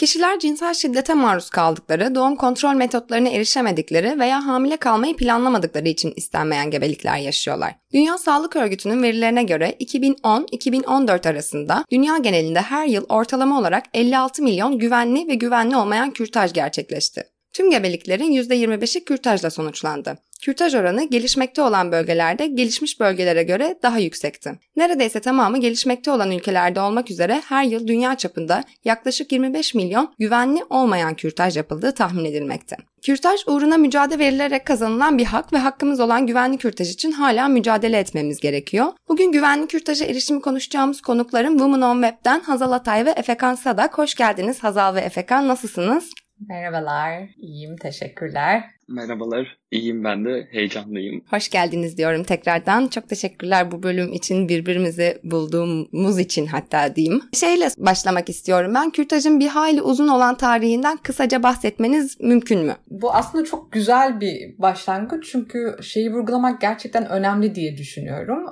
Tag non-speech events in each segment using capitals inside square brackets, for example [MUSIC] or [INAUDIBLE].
Kişiler cinsel şiddete maruz kaldıkları, doğum kontrol metotlarına erişemedikleri veya hamile kalmayı planlamadıkları için istenmeyen gebelikler yaşıyorlar. Dünya Sağlık Örgütü'nün verilerine göre 2010-2014 arasında dünya genelinde her yıl ortalama olarak 56 milyon güvenli ve güvenli olmayan kürtaj gerçekleşti. Tüm gebeliklerin %25'i kürtajla sonuçlandı. Kürtaj oranı gelişmekte olan bölgelerde gelişmiş bölgelere göre daha yüksekti. Neredeyse tamamı gelişmekte olan ülkelerde olmak üzere her yıl dünya çapında yaklaşık 25 milyon güvenli olmayan kürtaj yapıldığı tahmin edilmekte. Kürtaj uğruna mücadele verilerek kazanılan bir hak ve hakkımız olan güvenli kürtaj için hala mücadele etmemiz gerekiyor. Bugün güvenli kürtaja erişimi konuşacağımız konuklarım Women on Web'den Hazal Atay ve Efekan Sadak. Hoş geldiniz Hazal ve Efekan. Nasılsınız? Merhabalar, iyiyim, teşekkürler. Merhabalar, iyiyim ben de, heyecanlıyım. Hoş geldiniz diyorum tekrardan. Çok teşekkürler bu bölüm için, birbirimizi bulduğumuz için hatta diyeyim. Şeyle başlamak istiyorum ben. Kürtajın bir hayli uzun olan tarihinden kısaca bahsetmeniz mümkün mü? Bu aslında çok güzel bir başlangıç çünkü şeyi vurgulamak gerçekten önemli diye düşünüyorum.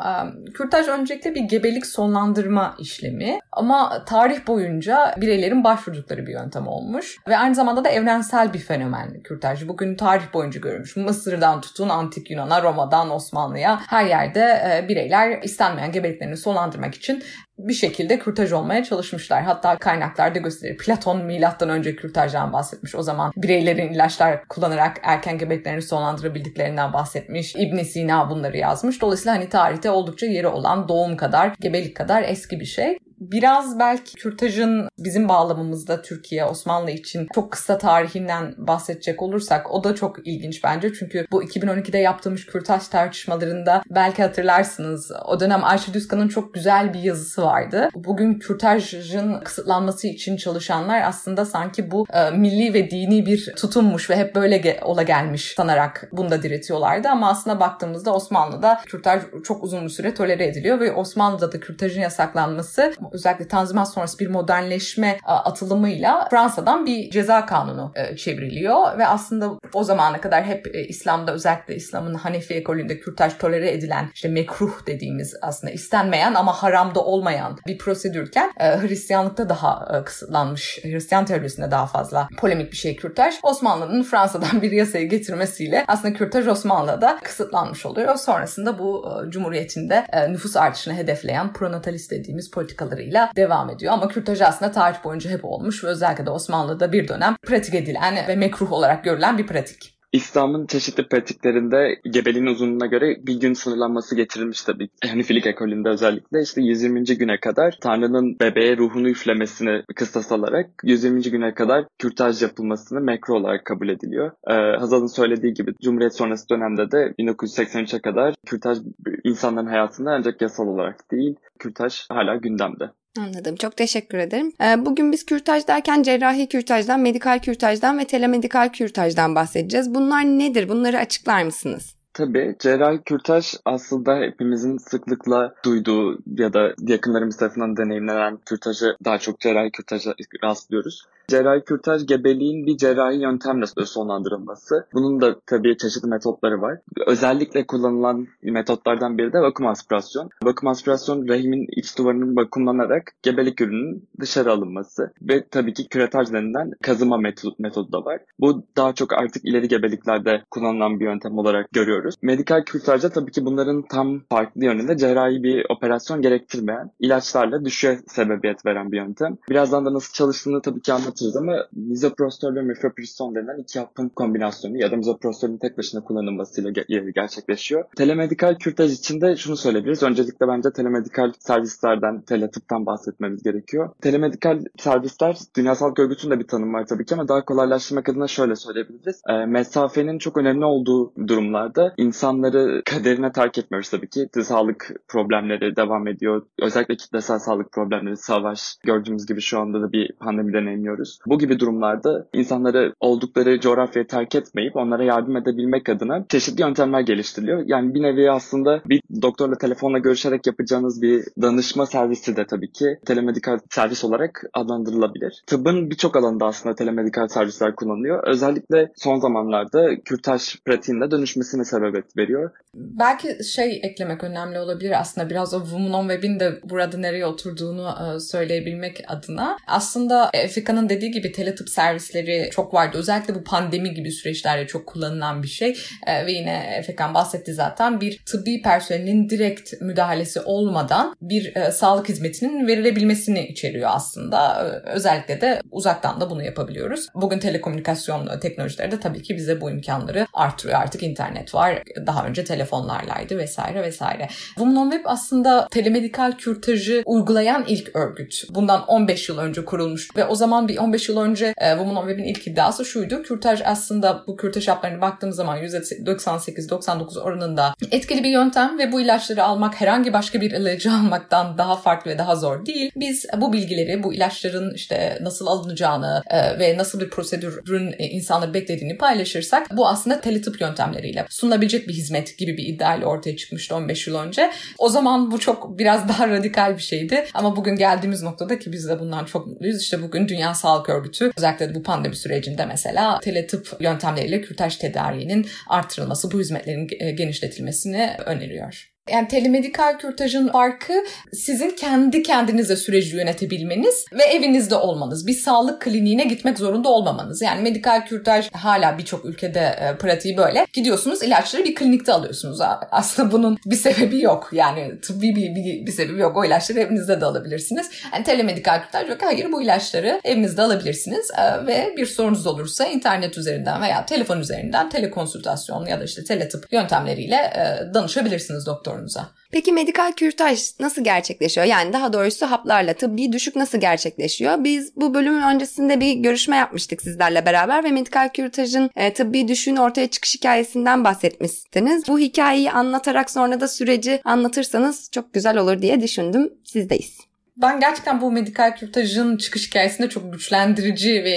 Kürtaj öncelikle bir gebelik sonlandırma işlemi ama tarih boyunca bireylerin başvurdukları bir yöntem olmuş ve aynı zamanda da evrensel bir fenomen kürtaj. Bugün tarih boyunca görülmüş. Mısır'dan tutun Antik Yunan'a, Roma'dan Osmanlı'ya her yerde e, bireyler istenmeyen gebeliklerini sonlandırmak için bir şekilde kürtaj olmaya çalışmışlar. Hatta kaynaklarda gösterir. Platon milattan önce kürtajdan bahsetmiş. O zaman bireylerin ilaçlar kullanarak erken gebeliklerini sonlandırabildiklerinden bahsetmiş. İbn Sina bunları yazmış. Dolayısıyla hani tarihte oldukça yeri olan doğum kadar, gebelik kadar eski bir şey biraz belki kürtajın bizim bağlamımızda Türkiye, Osmanlı için çok kısa tarihinden bahsedecek olursak o da çok ilginç bence. Çünkü bu 2012'de yaptığımız kürtaj tartışmalarında belki hatırlarsınız o dönem Ayşe Düzkan'ın çok güzel bir yazısı vardı. Bugün kürtajın kısıtlanması için çalışanlar aslında sanki bu e, milli ve dini bir tutummuş ve hep böyle ge- ola gelmiş sanarak bunda diretiyorlardı ama aslında baktığımızda Osmanlı'da kürtaj çok uzun bir süre tolere ediliyor ve Osmanlı'da da kürtajın yasaklanması özellikle Tanzimat sonrası bir modernleşme e, atılımıyla Fransa'dan bir ceza kanunu e, çevriliyor ve aslında o zamana kadar hep e, İslam'da özellikle İslam'ın Hanefi ekolünde kürtaj tolere edilen işte mekruh dediğimiz aslında istenmeyen ama haramda olmayan bir prosedürken Hristiyanlıkta daha kısıtlanmış, Hristiyan teorisinde daha fazla polemik bir şey kürtaj. Osmanlı'nın Fransa'dan bir yasayı getirmesiyle aslında kürtaj Osmanlı'da kısıtlanmış oluyor. Sonrasında bu Cumhuriyet'in de nüfus artışını hedefleyen pronatalist dediğimiz politikaları kadarıyla devam ediyor. Ama kürtaj aslında tarih boyunca hep olmuş ve özellikle de Osmanlı'da bir dönem pratik edilen ve mekruh olarak görülen bir pratik. İslam'ın çeşitli pratiklerinde gebeliğin uzunluğuna göre bir gün sınırlanması getirilmiş tabii. Hanifilik ekolünde özellikle işte 120. güne kadar Tanrı'nın bebeğe ruhunu üflemesini kıstas alarak 120. güne kadar kürtaj yapılmasını mekruh olarak kabul ediliyor. Ee, Hazal'ın söylediği gibi Cumhuriyet sonrası dönemde de 1983'e kadar kürtaj insanların hayatında ancak yasal olarak değil, kürtaj hala gündemde. Anladım. Çok teşekkür ederim. Ee, bugün biz kürtaj derken cerrahi kürtajdan, medikal kürtajdan ve telemedikal kürtajdan bahsedeceğiz. Bunlar nedir? Bunları açıklar mısınız? Tabii cerrahi kürtaj aslında hepimizin sıklıkla duyduğu ya da yakınlarımız tarafından deneyimlenen kürtajı daha çok cerrahi kürtaja rastlıyoruz. Cerrahi kürtaj gebeliğin bir cerrahi yöntemle sonlandırılması. Bunun da tabii çeşitli metotları var. Özellikle kullanılan metotlardan biri de vakum aspirasyon. Vakum aspirasyon rahimin iç duvarının vakumlanarak gebelik ürünün dışarı alınması. Ve tabii ki küretaj denilen kazıma metodu, da var. Bu daha çok artık ileri gebeliklerde kullanılan bir yöntem olarak görüyoruz. Medikal kürtajda tabii ki bunların tam farklı yönünde cerrahi bir operasyon gerektirmeyen ilaçlarla düşe sebebiyet veren bir yöntem. Birazdan da nasıl çalıştığını tabii ki anlatacağım anlatırız ama misoprostol ve mifepriston denen iki hapın kombinasyonu ya da misoprostolün tek başına kullanılmasıyla ge- gerçekleşiyor. Telemedikal kürtaj için de şunu söyleyebiliriz. Öncelikle bence telemedikal servislerden, teletıptan bahsetmemiz gerekiyor. Telemedikal servisler Dünya Sağlık Örgütü'nün de bir tanım var tabii ki ama daha kolaylaştırmak adına şöyle söyleyebiliriz. E, mesafenin çok önemli olduğu durumlarda insanları kaderine terk etmiyoruz tabii ki. Sağlık problemleri devam ediyor. Özellikle kitlesel sağlık problemleri, savaş gördüğümüz gibi şu anda da bir pandemi deneyimliyoruz. Bu gibi durumlarda insanları oldukları coğrafyayı terk etmeyip onlara yardım edebilmek adına çeşitli yöntemler geliştiriliyor. Yani bir nevi aslında bir doktorla telefonla görüşerek yapacağınız bir danışma servisi de tabii ki telemedikal servis olarak adlandırılabilir. Tıbbın birçok alanında aslında telemedikal servisler kullanılıyor. Özellikle son zamanlarda kürtaj pratiğinde dönüşmesine sebebiyet veriyor. Belki şey eklemek önemli olabilir aslında biraz o Women on Web'in de burada nereye oturduğunu e, söyleyebilmek adına. Aslında Efeka'nın dediği gibi teletıp servisleri çok vardı. Özellikle bu pandemi gibi süreçlerde çok kullanılan bir şey. E, ve yine Efekan bahsetti zaten bir tıbbi personelin direkt müdahalesi olmadan bir e, sağlık hizmetinin verilebilmesini içeriyor aslında. Özellikle de uzaktan da bunu yapabiliyoruz. Bugün telekomünikasyon teknolojileri de tabii ki bize bu imkanları artırıyor. Artık internet var. Daha önce telefonlarlaydı vesaire vesaire. Women on Web aslında telemedikal kürtajı uygulayan ilk örgüt. Bundan 15 yıl önce kurulmuş ve o zaman bir 15 yıl önce e, Women on Web'in ilk iddiası şuydu. Kürtaj aslında bu kürtaj haplarına baktığımız zaman %98-99 oranında etkili bir yöntem ve bu ilaçları almak herhangi başka bir ilacı almaktan daha farklı ve daha zor değil. Biz bu bilgileri, bu ilaçların işte nasıl alınacağını e, ve nasıl bir prosedürün e, insanları beklediğini paylaşırsak bu aslında teletıp yöntemleriyle sunulabilecek bir hizmet gibi bir iddiayla ortaya çıkmıştı 15 yıl önce. O zaman bu çok biraz daha radikal bir şeydi ama bugün geldiğimiz noktada ki biz de bundan çok mutluyuz. İşte bugün Dünya Sağlık Örgütü özellikle bu pandemi sürecinde mesela teletıp yöntemleriyle kürtaj tedariğinin artırılması, bu hizmetlerin e, genişletilmesini öneriyor. Yani telemedikal kürtajın farkı sizin kendi kendinize süreci yönetebilmeniz ve evinizde olmanız. Bir sağlık kliniğine gitmek zorunda olmamanız. Yani medikal kürtaj hala birçok ülkede e, pratiği böyle. Gidiyorsunuz ilaçları bir klinikte alıyorsunuz. [LAUGHS] Aslında bunun bir sebebi yok. Yani tıbbi bir, bir, bir sebebi yok. O ilaçları evinizde de alabilirsiniz. Yani telemedikal kürtaj yok. Hayır bu ilaçları evinizde alabilirsiniz e, ve bir sorunuz olursa internet üzerinden veya telefon üzerinden telekonsültasyon ya da işte teletıp yöntemleriyle e, danışabilirsiniz doktor doktorunuza. Peki medikal kürtaj nasıl gerçekleşiyor? Yani daha doğrusu haplarla tıbbi düşük nasıl gerçekleşiyor? Biz bu bölümün öncesinde bir görüşme yapmıştık sizlerle beraber ve medikal kürtajın e, tıbbi düşüğün ortaya çıkış hikayesinden bahsetmiştiniz. Bu hikayeyi anlatarak sonra da süreci anlatırsanız çok güzel olur diye düşündüm. Sizdeyiz ben gerçekten bu medikal kürtajın çıkış hikayesinde çok güçlendirici ve,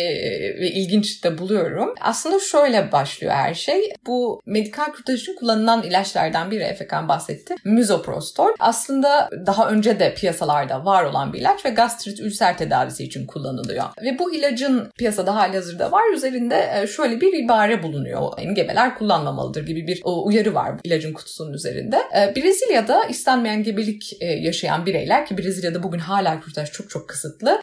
ve ilginç de buluyorum. Aslında şöyle başlıyor her şey. Bu medikal kürtaj için kullanılan ilaçlardan biri Efekan bahsetti. Misoprostol. Aslında daha önce de piyasalarda var olan bir ilaç ve gastrit ülser tedavisi için kullanılıyor. Ve bu ilacın piyasada hali hazırda var. Üzerinde e, şöyle bir ibare bulunuyor. Yani gebeler kullanmamalıdır gibi bir uyarı var ilacın kutusunun üzerinde. E, Brezilya'da istenmeyen gebelik e, yaşayan bireyler ki Brezilya'da bugün hala kürtaj çok çok kısıtlı.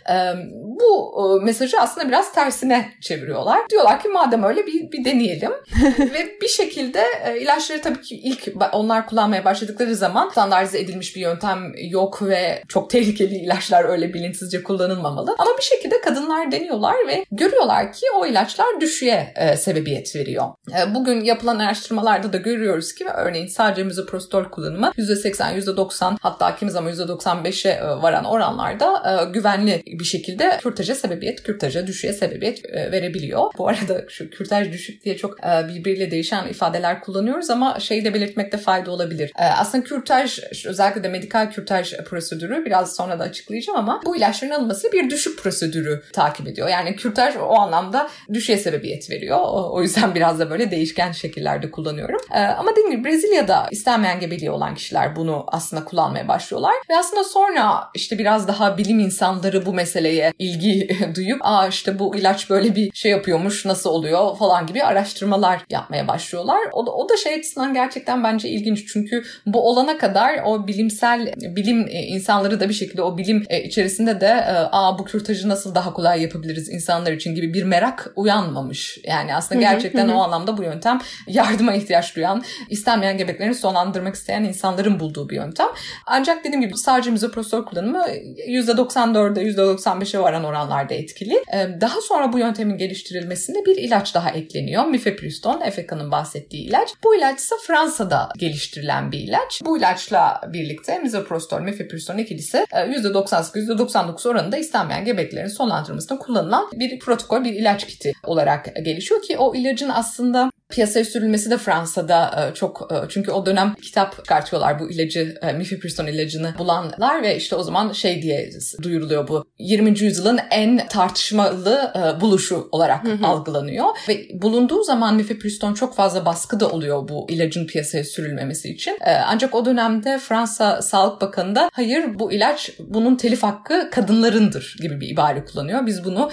bu mesajı aslında biraz tersine çeviriyorlar. Diyorlar ki madem öyle bir, bir deneyelim. [LAUGHS] Ve bir şekilde ilaçları tabii ki ilk onlar kullanmaya başladıkları zaman standartize edilmiş bir yöntem yok ve çok tehlikeli ilaçlar öyle bilinçsizce kullanılmamalı. Ama bir şekilde kadınlar deniyorlar ve görüyorlar ki o ilaçlar düşüğe e, sebebiyet veriyor. E, bugün yapılan araştırmalarda da görüyoruz ki örneğin sadece mizoprostol kullanımı %80, %90 hatta kimi zaman %95'e varan oranlarda e, güvenli bir şekilde kürtaja sebebiyet, kürtaja düşüğe sebebiyet e, verebiliyor. Bu arada şu kürtaj düşük diye çok e, birbiriyle değişen ifadeler kullanıyoruz ama şeyi de belirtmekte fayda olabilir. E, aslında kürtaj, özellikle de medikal kürtaj prosedürü biraz sonra da açıklayacağım ama bu ilaçların alınması bir düşük prosedürü takip ediyor. Yani kürtaj o anlamda düşüğe sebebiyet veriyor. O, o yüzden biraz da böyle değişken şekillerde kullanıyorum. E, ama dediğim gibi Brezilya'da istenmeyen gebeliği olan kişiler bunu aslında kullanmaya başlıyorlar. Ve aslında sonra işte biraz daha bilim insanları bu meseleye ilgi [LAUGHS] duyup aa işte bu ilaç böyle bir şey yapıyormuş nasıl oluyor falan gibi araştırmalar yapmaya başlıyorlar. O da, o da şey açısından gerçekten bence ilginç çünkü bu olana kadar o bilimsel bilim e, insanları da bir şekilde o bilim e, içerisinde de e, aa bu kürtajı nasıl daha kolay yapabiliriz insanlar için gibi bir merak uyanmamış. Yani aslında gerçekten o anlamda bu yöntem [LAUGHS] yardıma ihtiyaç duyan, istenmeyen gebeklerini sonlandırmak isteyen insanların bulduğu bir yöntem. Ancak dediğim gibi sadece mizoprostol kullanımı %94'e %95'e varan oranlarda etkili. Daha sonra bu yöntemin geliştirilmesinde bir ilaç daha ekleniyor. Mifepriston, Efeka'nın bahsettiği ilaç. Bu ilaç ise Fransa'da geliştirilen bir ilaç. Bu ilaçla birlikte misoprostol, mifepriston ikilisi %98-%99 oranında istenmeyen gebeklerin sonlandırılmasında kullanılan bir protokol, bir ilaç kiti olarak gelişiyor ki o ilacın aslında Piyasaya sürülmesi de Fransa'da e, çok e, çünkü o dönem kitap çıkartıyorlar bu ilacı e, mifepriston ilacını bulanlar ve işte o zaman şey diye duyuruluyor bu 20. yüzyılın en tartışmalı buluşu olarak hı hı. algılanıyor ve bulunduğu zaman mifepriston çok fazla baskı da oluyor bu ilacın piyasaya sürülmemesi için. Ancak o dönemde Fransa Sağlık Bakanı da hayır bu ilaç bunun telif hakkı kadınlarındır gibi bir ibare kullanıyor. Biz bunu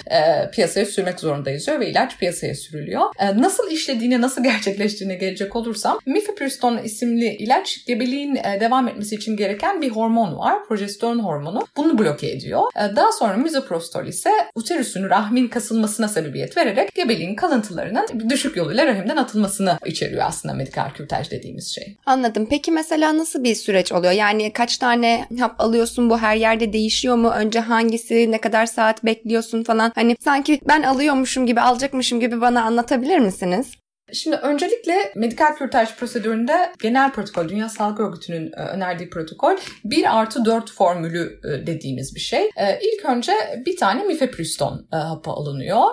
piyasaya sürmek zorundayız diyor ve ilaç piyasaya sürülüyor. Nasıl işlediğini nasıl gerçekleştiğine gelecek olursam mifepriston isimli ilaç gebeliğin e, devam etmesi için gereken bir hormon var. Progesteron hormonu. Bunu bloke ediyor. E, daha sonra misoprostol ise uterüsün rahmin kasılmasına sebebiyet vererek gebeliğin kalıntılarının düşük yoluyla rahimden atılmasını içeriyor aslında medikal kürtaj dediğimiz şey. Anladım. Peki mesela nasıl bir süreç oluyor? Yani kaç tane hap alıyorsun? Bu her yerde değişiyor mu? Önce hangisi? Ne kadar saat bekliyorsun falan? Hani sanki ben alıyormuşum gibi, alacakmışım gibi bana anlatabilir misiniz? Şimdi öncelikle medikal kürtaj prosedüründe genel protokol, Dünya Sağlık Örgütü'nün e, önerdiği protokol 1 artı 4 formülü e, dediğimiz bir şey. E, ilk önce bir tane mifepriston hapı alınıyor.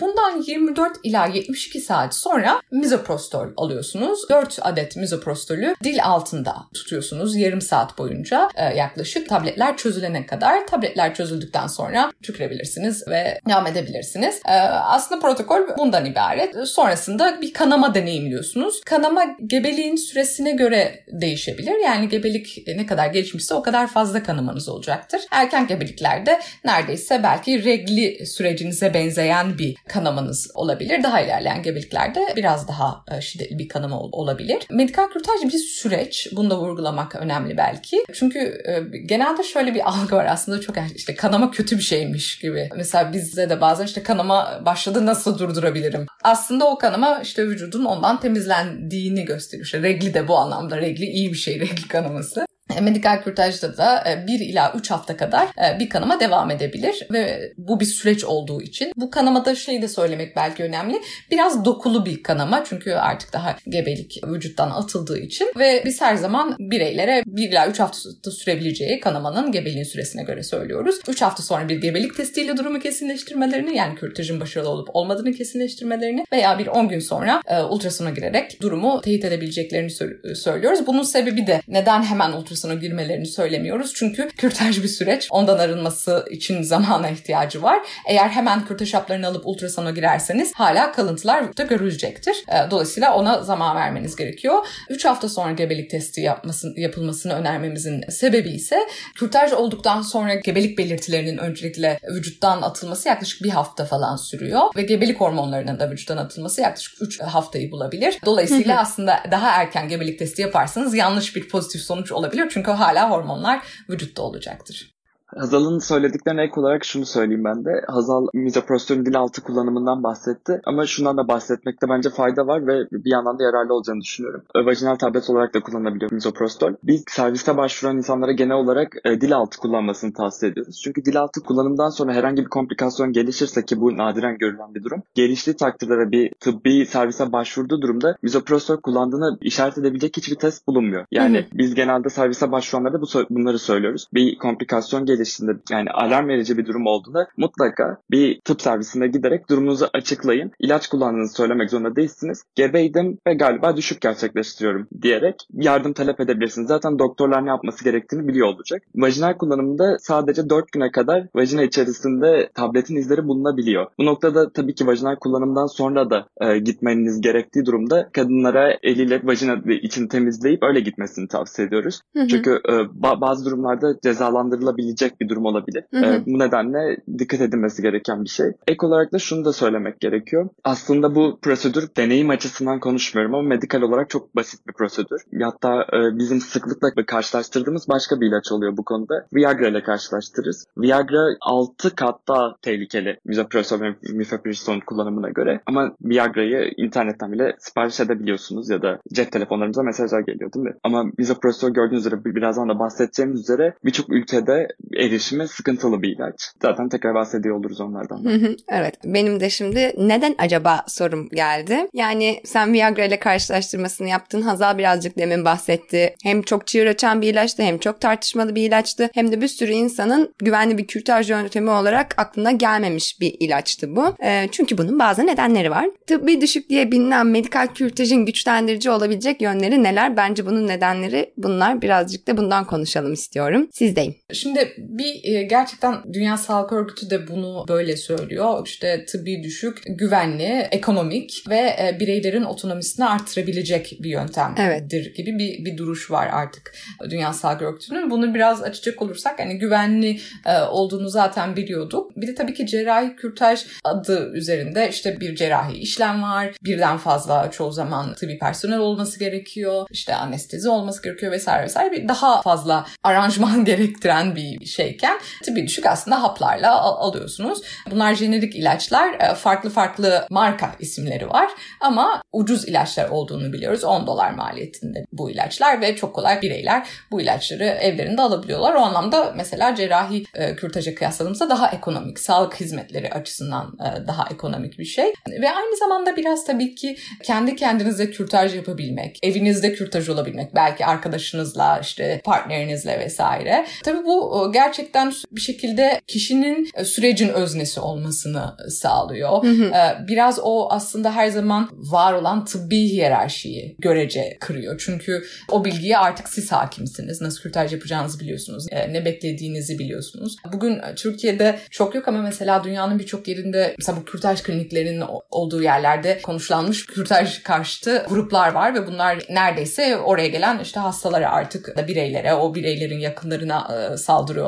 Bundan 24 ila 72 saat sonra mizoprostol alıyorsunuz. 4 adet mizoprostolü dil altında tutuyorsunuz yarım saat boyunca yaklaşık tabletler çözülene kadar. Tabletler çözüldükten sonra tükürebilirsiniz ve devam edebilirsiniz. Aslında protokol bundan ibaret. Sonrasında bir kanama deneyimliyorsunuz. Kanama gebeliğin süresine göre değişebilir. Yani gebelik ne kadar gelişmişse o kadar fazla kanamanız olacaktır. Erken gebeliklerde neredeyse belki regli sürecinize benzeyen bir kanamanız olabilir. Daha ilerleyen gebeliklerde biraz daha e, şiddetli bir kanama olabilir. Medikal kürtaj bir süreç. Bunu da vurgulamak önemli belki. Çünkü e, genelde şöyle bir algı var aslında çok işte kanama kötü bir şeymiş gibi. Mesela bizde de bazen işte kanama başladı nasıl durdurabilirim? Aslında o kanama işte vücudun ondan temizlendiğini gösteriyor. İşte regli de bu anlamda regli iyi bir şey regli kanaması. E, [LAUGHS] medikal kürtajda da 1 e, ila 3 hafta kadar e, bir kanama devam edebilir ve bu bir süreç olduğu için bu kanamada şey de söylemek belki önemli. Biraz dokulu bir kanama çünkü artık daha gebelik vücuttan atıldığı için ve biz her zaman bireylere 1 ila 3 hafta sürebileceği kanamanın gebeliğin süresine göre söylüyoruz. 3 hafta sonra bir gebelik testiyle durumu kesinleştirmelerini yani kürtajın başarılı olup olmadığını kesinleştirmelerini veya bir 10 gün sonra ultrasona girerek durumu teyit edebileceklerini söylüyoruz. Bunun sebebi de neden hemen ultrason ultrasona girmelerini söylemiyoruz. Çünkü kürtaj bir süreç. Ondan arınması için zamana ihtiyacı var. Eğer hemen kürtaj haplarını alıp ultrasona girerseniz hala kalıntılar da görülecektir. Ee, dolayısıyla ona zaman vermeniz gerekiyor. 3 hafta sonra gebelik testi yapmasın, yapılmasını önermemizin sebebi ise kürtaj olduktan sonra gebelik belirtilerinin öncelikle vücuttan atılması yaklaşık bir hafta falan sürüyor ve gebelik hormonlarının da vücuttan atılması yaklaşık 3 haftayı bulabilir. Dolayısıyla aslında daha erken gebelik testi yaparsanız yanlış bir pozitif sonuç olabilir çünkü hala hormonlar vücutta olacaktır. Hazal'ın söylediklerine ek olarak şunu söyleyeyim ben de. Hazal mizoprostolün dil altı kullanımından bahsetti. Ama şundan da bahsetmekte bence fayda var ve bir yandan da yararlı olacağını düşünüyorum. Vajinal tablet olarak da kullanılabiliyor mizoprostol. Biz serviste başvuran insanlara genel olarak e, dil altı kullanmasını tavsiye ediyoruz. Çünkü dil altı kullanımdan sonra herhangi bir komplikasyon gelişirse ki bu nadiren görülen bir durum. Geliştiği takdirde bir tıbbi servise başvurduğu durumda mizoprostol kullandığını işaret edebilecek hiçbir test bulunmuyor. Yani biz genelde servise başvuranlara bu bunları söylüyoruz. Bir komplikasyon gelir geliştiğinde yani alarm verici bir durum olduğunda mutlaka bir tıp servisine giderek durumunuzu açıklayın. İlaç kullandığınızı söylemek zorunda değilsiniz. Gebeydim ve galiba düşük gerçekleştiriyorum diyerek yardım talep edebilirsiniz. Zaten doktorlar ne yapması gerektiğini biliyor olacak. Vajinal kullanımında sadece 4 güne kadar vajina içerisinde tabletin izleri bulunabiliyor. Bu noktada tabii ki vajinal kullanımdan sonra da e, gitmeniz gerektiği durumda kadınlara eliyle vajina için temizleyip öyle gitmesini tavsiye ediyoruz. Hı hı. Çünkü e, ba- bazı durumlarda cezalandırılabilecek olabilecek bir durum olabilir. Hı hı. E, bu nedenle dikkat edilmesi gereken bir şey. Ek olarak da şunu da söylemek gerekiyor. Aslında bu prosedür deneyim açısından konuşmuyorum ama medikal olarak çok basit bir prosedür. Hatta e, bizim sıklıkla karşılaştırdığımız başka bir ilaç oluyor bu konuda. Viagra ile karşılaştırırız. Viagra 6 kat daha tehlikeli misoprostol ve mifepriston kullanımına göre. Ama Viagra'yı internetten bile sipariş edebiliyorsunuz ya da cep telefonlarımıza mesajlar geliyor değil mi? Ama misoprostol gördüğünüz üzere birazdan da bahsedeceğimiz üzere birçok ülkede erişimi sıkıntılı bir ilaç. Zaten tekrar bahsediyor oluruz onlardan. evet. Benim de şimdi neden acaba sorum geldi. Yani sen Viagra ile karşılaştırmasını yaptın. Hazal birazcık demin bahsetti. Hem çok çığır açan bir ilaçtı hem çok tartışmalı bir ilaçtı. Hem de bir sürü insanın güvenli bir kürtaj yöntemi olarak aklına gelmemiş bir ilaçtı bu. E, çünkü bunun bazı nedenleri var. Tıbbi düşük diye bilinen medikal kürtajın güçlendirici olabilecek yönleri neler? Bence bunun nedenleri bunlar. Birazcık da bundan konuşalım istiyorum. Sizdeyim. Şimdi bir e, gerçekten Dünya Sağlık Örgütü de bunu böyle söylüyor. İşte tıbbi düşük, güvenli, ekonomik ve e, bireylerin otonomisini artırabilecek bir yöntemdir evet. gibi bir, bir duruş var artık Dünya Sağlık Örgütü'nün. Bunu biraz açacak olursak hani güvenli e, olduğunu zaten biliyorduk. Bir de tabii ki cerrahi kürtaj adı üzerinde işte bir cerrahi işlem var. Birden fazla çoğu zaman tıbbi personel olması gerekiyor. İşte anestezi olması gerekiyor vesaire vesaire. Bir daha fazla aranjman [LAUGHS] gerektiren bir şeyken tıbbi düşük aslında haplarla alıyorsunuz. Bunlar jenerik ilaçlar. E, farklı farklı marka isimleri var ama ucuz ilaçlar olduğunu biliyoruz. 10 dolar maliyetinde bu ilaçlar ve çok kolay bireyler bu ilaçları evlerinde alabiliyorlar. O anlamda mesela cerrahi e, kürtaja kıyasladığımızda daha ekonomik, sağlık hizmetleri açısından e, daha ekonomik bir şey. Ve aynı zamanda biraz tabii ki kendi kendinize kürtaj yapabilmek, evinizde kürtaj olabilmek, belki arkadaşınızla, işte partnerinizle vesaire. Tabii bu e, gerçekten bir şekilde kişinin e, sürecin öznesi olmasını sağlıyor. Hı hı. E, biraz o aslında her zaman var olan tıbbi hiyerarşiyi görece kırıyor. Çünkü o bilgiye artık siz hakimsiniz. Nasıl kürtaj yapacağınızı biliyorsunuz. Ne beklediğinizi biliyorsunuz. Bugün Türkiye'de çok yok ama mesela dünyanın birçok yerinde mesela bu kürtaj kliniklerinin olduğu yerlerde konuşlanmış kürtaj karşıtı gruplar var ve bunlar neredeyse oraya gelen işte hastalara artık bireylere, o bireylerin yakınlarına e,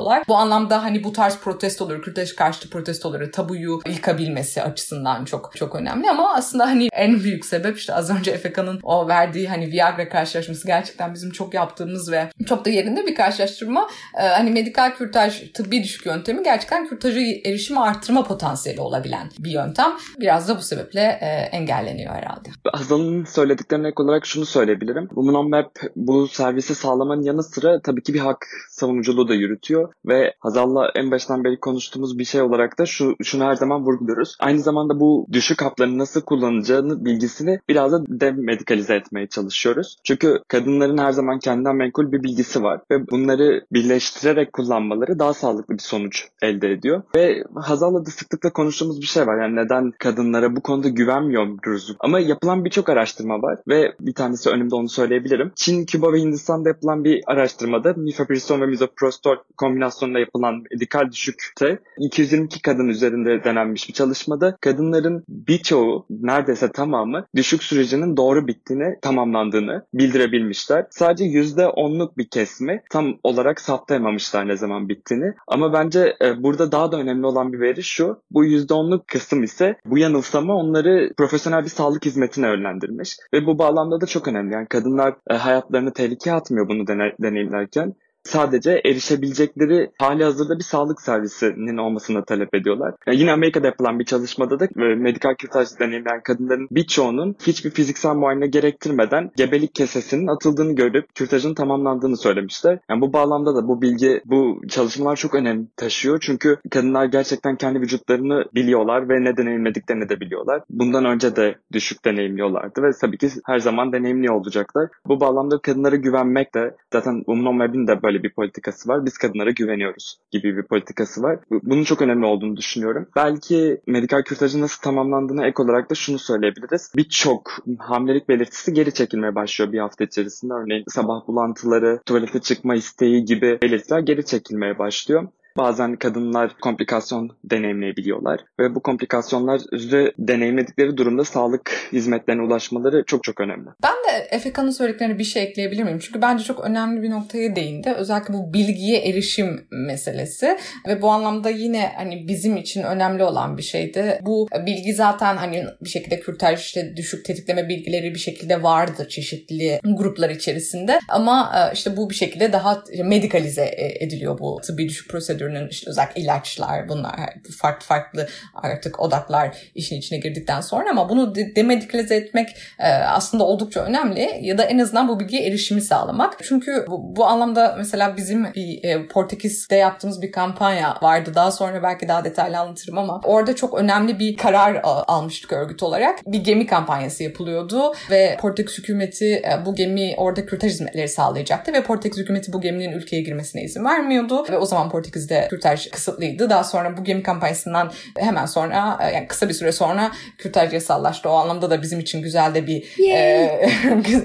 saldırıyorlar. Bu anlamda hani bu tarz protestoları, kürtaj karşıtı protestoları tabuyu yıkabilmesi açısından çok çok önemli ama aslında hani en büyük sebep işte az önce Efeka'nın o verdiği hani Viagra karşılaşması gerçekten bizim çok yaptığımız ve çok da yerinde bir karşılaştırma. Ee, hani medikal kürtaj tıbbi düşük yöntemi gerçekten kürtajı erişimi arttırma potansiyeli olabilen bir yöntem. Biraz da bu sebeple e, engelleniyor herhalde. Hazal'ın söylediklerine ek olarak şunu söyleyebilirim. Women Map bu servisi sağlamanın yanı sıra tabii ki bir hak savunuculuğu da yürütüyor ve Hazal'la en baştan beri konuştuğumuz bir şey olarak da şu şunu her zaman vurguluyoruz. Aynı zamanda bu düşük hapların nasıl kullanılacağını bilgisini biraz da demedikalize etmeye çalışıyoruz. Çünkü kadınların her zaman kendinden menkul bir bilgisi var ve bunları birleştirerek kullanmaları daha sağlıklı bir sonuç elde ediyor. Ve Hazal'la da sıklıkla konuştuğumuz bir şey var. Yani neden kadınlara bu konuda güvenmiyoruz? Ama yapılan birçok araştırma var ve bir tanesi önümde onu söyleyebilirim. Çin, Küba ve Hindistan'da yapılan bir araştırmada mifepriston ve misoprostol kombinasyonunda yapılan medikal düşükte 222 kadın üzerinde denenmiş bir çalışmada kadınların birçoğu neredeyse tamamı düşük sürecinin doğru bittiğini, tamamlandığını bildirebilmişler. Sadece %10'luk bir kesme tam olarak saptayamamışlar ne zaman bittiğini. Ama bence e, burada daha da önemli olan bir veri şu. Bu %10'luk kısım ise bu yanılsama onları profesyonel bir sağlık hizmetine yönlendirmiş. Ve bu bağlamda da çok önemli. Yani kadınlar e, hayatlarını tehlikeye atmıyor bunu deneyimlerken sadece erişebilecekleri hali hazırda bir sağlık servisinin olmasını talep ediyorlar. Yine Amerika'da yapılan bir çalışmada da e, medikal kürtaj deneyimleyen kadınların birçoğunun hiçbir fiziksel muayene gerektirmeden gebelik kesesinin atıldığını görüp kürtajın tamamlandığını söylemişler. Yani bu bağlamda da bu bilgi, bu çalışmalar çok önem taşıyor. Çünkü kadınlar gerçekten kendi vücutlarını biliyorlar ve ne deneyimlediklerini de biliyorlar. Bundan önce de düşük deneyimliyorlardı ve tabii ki her zaman deneyimli olacaklar. Bu bağlamda kadınlara güvenmek de zaten Umnon Web'in de böyle böyle bir politikası var. Biz kadınlara güveniyoruz gibi bir politikası var. Bunun çok önemli olduğunu düşünüyorum. Belki medikal kürtajın nasıl tamamlandığına ek olarak da şunu söyleyebiliriz. Birçok hamilelik belirtisi geri çekilmeye başlıyor bir hafta içerisinde. Örneğin sabah bulantıları, tuvalete çıkma isteği gibi belirtiler geri çekilmeye başlıyor. Bazen kadınlar komplikasyon deneyimleyebiliyorlar ve bu komplikasyonları deneyimledikleri durumda sağlık hizmetlerine ulaşmaları çok çok önemli. Ben de Efeka'nın söylediklerine bir şey ekleyebilir miyim? Çünkü bence çok önemli bir noktaya değindi. Özellikle bu bilgiye erişim meselesi ve bu anlamda yine hani bizim için önemli olan bir şeydi. Bu bilgi zaten hani bir şekilde kürtaj işte düşük tetikleme bilgileri bir şekilde vardı çeşitli gruplar içerisinde ama e, işte bu bir şekilde daha medikalize e, ediliyor bu tıbbi düşük prosedür türünün işte özellikle ilaçlar bunlar farklı farklı artık odaklar işin içine girdikten sonra ama bunu demedikalize etmek e, aslında oldukça önemli ya da en azından bu bilgiye erişimi sağlamak. Çünkü bu, bu anlamda mesela bizim bir e, Portekiz'de yaptığımız bir kampanya vardı. Daha sonra belki daha detaylı anlatırım ama orada çok önemli bir karar almıştık örgüt olarak. Bir gemi kampanyası yapılıyordu ve Portekiz hükümeti e, bu gemi orada kürtaj hizmetleri sağlayacaktı ve Portekiz hükümeti bu geminin ülkeye girmesine izin vermiyordu ve o zaman Portekiz'de kürtaj kısıtlıydı. Daha sonra bu gemi kampanyasından hemen sonra e, yani kısa bir süre sonra kürtaj yasallaştı. O anlamda da bizim için güzel de bir e,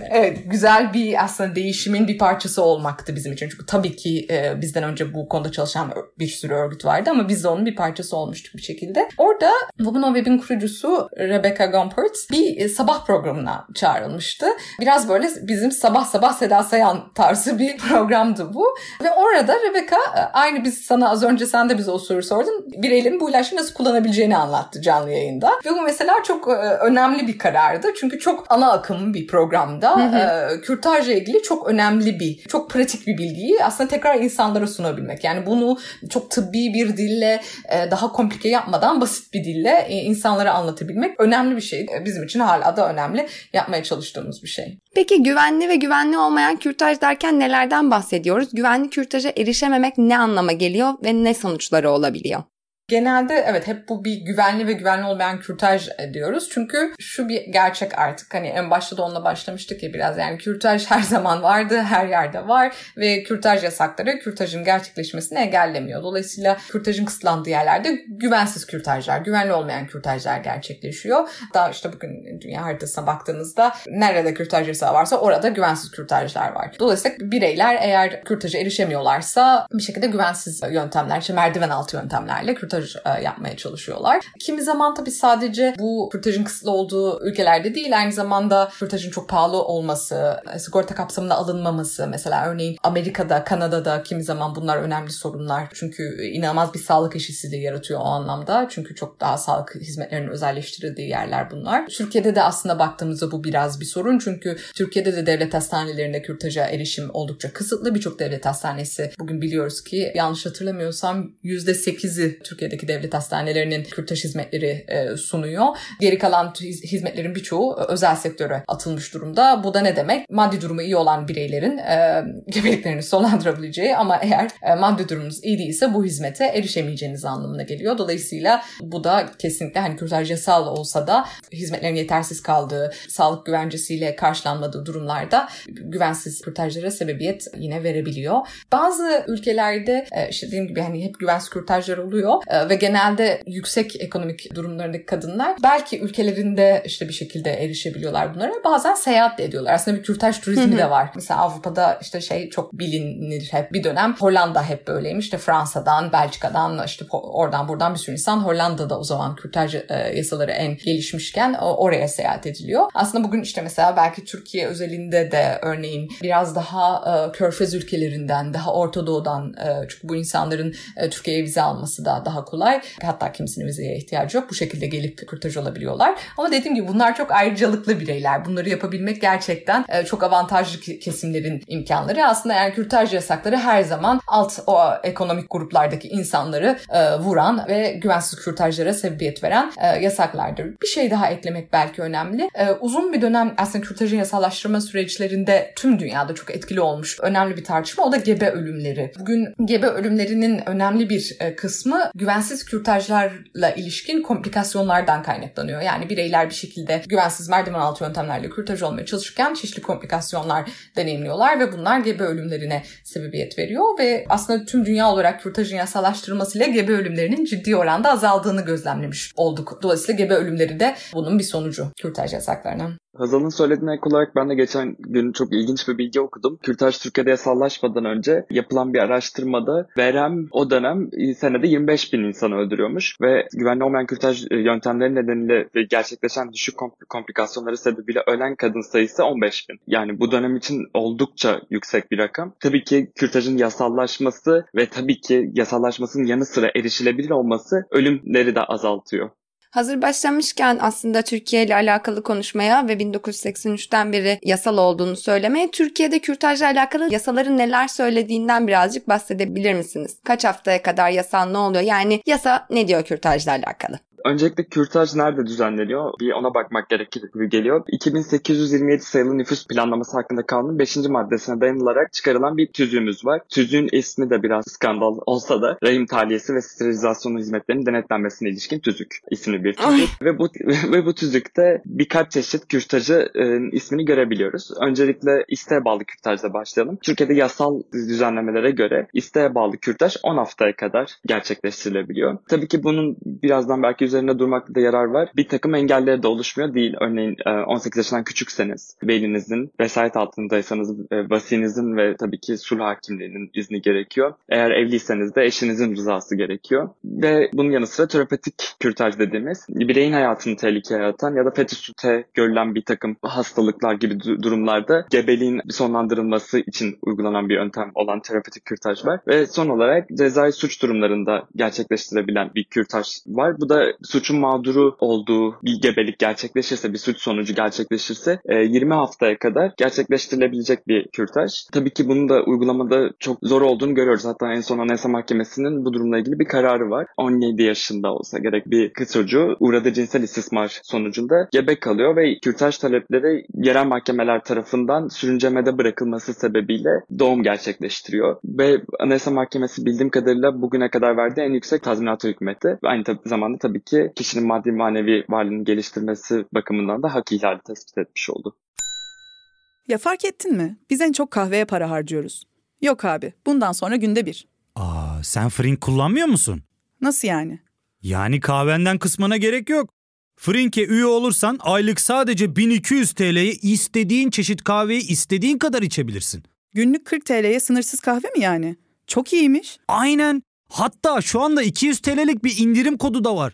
[LAUGHS] evet, güzel bir aslında değişimin bir parçası olmaktı bizim için. Çünkü tabii ki e, bizden önce bu konuda çalışan bir sürü örgüt vardı ama biz de onun bir parçası olmuştuk bir şekilde. Orada Women on Web'in kurucusu Rebecca Gumpert bir e, sabah programına çağrılmıştı. Biraz böyle bizim sabah sabah Seda Sayan tarzı bir [LAUGHS] programdı bu. Ve orada Rebecca e, aynı biz sana az önce sen de bize o soruyu sordun. Bireylerin bu ilaçları nasıl kullanabileceğini anlattı canlı yayında. Ve bu mesela çok e, önemli bir karardı. Çünkü çok ana akım bir programda hı hı. kürtajla ilgili çok önemli bir, çok pratik bir bilgiyi aslında tekrar insanlara sunabilmek. Yani bunu çok tıbbi bir dille daha komplike yapmadan basit bir dille insanlara anlatabilmek önemli bir şey. Bizim için hala da önemli yapmaya çalıştığımız bir şey. Peki güvenli ve güvenli olmayan kürtaj derken nelerden bahsediyoruz? Güvenli kürtaja erişememek ne anlama geliyor ve ne sonuçları olabiliyor? Genelde evet hep bu bir güvenli ve güvenli olmayan kürtaj diyoruz. Çünkü şu bir gerçek artık hani en başta da onunla başlamıştık ya biraz yani kürtaj [LAUGHS] her zaman vardı, her yerde var ve kürtaj yasakları kürtajın gerçekleşmesini engellemiyor. Dolayısıyla kürtajın kısıtlandığı yerlerde güvensiz kürtajlar, güvenli olmayan kürtajlar gerçekleşiyor. Daha işte bugün dünya haritasına baktığınızda nerede kürtaj yasağı varsa orada güvensiz kürtajlar var. Dolayısıyla bireyler eğer kürtaja erişemiyorlarsa bir şekilde güvensiz yöntemler, işte merdiven altı yöntemlerle kürtaj kürtaj e, yapmaya çalışıyorlar. Kimi zaman tabii sadece bu kürtajın kısıtlı olduğu ülkelerde değil aynı zamanda kürtajın çok pahalı olması, e, sigorta kapsamında alınmaması mesela örneğin Amerika'da, Kanada'da kimi zaman bunlar önemli sorunlar. Çünkü inanılmaz bir sağlık eşitsizliği yaratıyor o anlamda. Çünkü çok daha sağlık hizmetlerinin özelleştirildiği yerler bunlar. Türkiye'de de aslında baktığımızda bu biraz bir sorun. Çünkü Türkiye'de de devlet hastanelerinde kürtaja erişim oldukça kısıtlı. Birçok devlet hastanesi bugün biliyoruz ki yanlış hatırlamıyorsam %8'i Türkiye'de Türkiye'deki devlet hastanelerinin kürtaj hizmetleri e, sunuyor. Geri kalan hizmetlerin birçoğu özel sektöre atılmış durumda. Bu da ne demek? Maddi durumu iyi olan bireylerin e, [LAUGHS] gebeliklerini sonlandırabileceği ama eğer e, maddi durumunuz iyi değilse bu hizmete erişemeyeceğiniz anlamına geliyor. Dolayısıyla bu da kesinlikle hani kürtaj yasal olsa da hizmetlerin yetersiz kaldığı, sağlık güvencesiyle karşılanmadığı durumlarda güvensiz kürtajlara sebebiyet yine verebiliyor. Bazı ülkelerde e, işte dediğim gibi hani hep güvensiz kürtajlar oluyor e, ve genelde yüksek ekonomik durumlarındaki kadınlar belki ülkelerinde işte bir şekilde erişebiliyorlar bunlara. Bazen seyahat de ediyorlar. Aslında bir kürtaj turizmi de var. Mesela Avrupa'da işte şey çok bilinir hep bir dönem. Hollanda hep böyleymiş. İşte Fransa'dan, Belçika'dan işte oradan buradan bir sürü insan Hollanda'da o zaman kürtaj e, yasaları en gelişmişken oraya seyahat ediliyor. Aslında bugün işte mesela belki Türkiye özelinde de örneğin biraz daha e, körfez ülkelerinden, daha Orta Doğu'dan e, çünkü bu insanların Türkiye'ye vize alması da daha kolay. Hatta kimisinin vizeye ihtiyacı yok. Bu şekilde gelip kürtaj olabiliyorlar. Ama dediğim gibi bunlar çok ayrıcalıklı bireyler. Bunları yapabilmek gerçekten e, çok avantajlı kesimlerin imkanları. Aslında eğer kürtaj yasakları her zaman alt o ekonomik gruplardaki insanları e, vuran ve güvensiz kürtajlara sebebiyet veren e, yasaklardır. Bir şey daha eklemek belki önemli. Uzun bir dönem aslında kürtajın yasallaştırma süreçlerinde tüm dünyada çok etkili olmuş önemli bir tartışma. O da gebe ölümleri. Bugün gebe ölümlerinin önemli bir kısmı güvensiz kürtajlarla ilişkin komplikasyonlardan kaynaklanıyor. Yani bireyler bir şekilde güvensiz merdiven altı yöntemlerle kürtaj olmaya çalışırken çeşitli komplikasyonlar deneyimliyorlar ve bunlar gebe ölümlerine sebebiyet veriyor ve aslında tüm dünya olarak kürtajın yasallaştırılmasıyla gebe ölümlerinin ciddi oranda azaldığını gözlemlemiş olduk. Dolayısıyla gebe ölümleri de bunun bir sonucu kürtaj yasaklarının. Hazal'ın söylediğine ek olarak ben de geçen gün çok ilginç bir bilgi okudum. Kürtaj Türkiye'de yasallaşmadan önce yapılan bir araştırmada verem o dönem senede 25 bin insanı öldürüyormuş ve güvenli olmayan kürtaj e, yöntemleri nedeniyle gerçekleşen düşük komplikasyonları sebebiyle ölen kadın sayısı 15 bin. Yani bu dönem için oldukça yüksek bir rakam. Tabii ki kürtajın yasallaşması ve tabii ki yasallaşmasının yanı sıra erişilebilir olması ölümleri de azaltıyor. Hazır başlamışken aslında Türkiye ile alakalı konuşmaya ve 1983'ten beri yasal olduğunu söylemeye Türkiye'de kürtajla alakalı yasaların neler söylediğinden birazcık bahsedebilir misiniz? Kaç haftaya kadar yasal ne oluyor? Yani yasa ne diyor kürtajla alakalı? Öncelikle kürtaj nerede düzenleniyor? Bir ona bakmak gerekir gibi geliyor. 2827 sayılı nüfus planlaması hakkında kanunun 5. maddesine dayanılarak çıkarılan bir tüzüğümüz var. Tüzüğün ismi de biraz skandal olsa da rahim tahliyesi ve sterilizasyon hizmetlerinin denetlenmesine ilişkin tüzük isimli bir tüzük. ve bu [LAUGHS] ve bu tüzükte birkaç çeşit kürtajı e, ismini görebiliyoruz. Öncelikle isteğe bağlı kürtajla başlayalım. Türkiye'de yasal düzenlemelere göre isteğe bağlı kürtaj 10 haftaya kadar gerçekleştirilebiliyor. Tabii ki bunun birazdan belki üzerinde durmakta da yarar var. Bir takım engelleri de oluşmuyor değil. Örneğin 18 e, yaşından küçükseniz, belinizin vesayet altındaysanız e, vasinizin ve tabii ki sulh hakimliğinin izni gerekiyor. Eğer evliyseniz de eşinizin rızası gerekiyor. Ve bunun yanı sıra terapetik kürtaj dediğimiz bireyin hayatını tehlikeye atan ya da fetüsüte görülen bir takım hastalıklar gibi durumlarda gebeliğin sonlandırılması için uygulanan bir yöntem olan terapetik kürtaj var. Ve son olarak cezai suç durumlarında gerçekleştirebilen bir kürtaj var. Bu da suçun mağduru olduğu bir gebelik gerçekleşirse, bir suç sonucu gerçekleşirse 20 e, haftaya kadar gerçekleştirilebilecek bir kürtaj. Tabii ki bunun da uygulamada çok zor olduğunu görüyoruz. Hatta en son Anayasa Mahkemesi'nin bu durumla ilgili bir kararı var. 17 yaşında olsa gerek bir kız çocuğu uğradığı cinsel istismar sonucunda gebe kalıyor ve kürtaj talepleri yerel mahkemeler tarafından sürüncemede bırakılması sebebiyle doğum gerçekleştiriyor. Ve Anayasa Mahkemesi bildiğim kadarıyla bugüne kadar verdiği en yüksek tazminatı hükmetti. Aynı zamanda tabii ki kişinin maddi manevi varlığını geliştirmesi bakımından da hak ihlali tespit etmiş oldu. Ya fark ettin mi? Biz en çok kahveye para harcıyoruz. Yok abi, bundan sonra günde bir. Aa, sen Frink kullanmıyor musun? Nasıl yani? Yani kahvenden kısmına gerek yok. Frink'e üye olursan aylık sadece 1200 TL'ye istediğin çeşit kahveyi istediğin kadar içebilirsin. Günlük 40 TL'ye sınırsız kahve mi yani? Çok iyiymiş. Aynen. Hatta şu anda 200 TL'lik bir indirim kodu da var.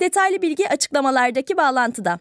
Detaylı bilgi açıklamalardaki bağlantıda.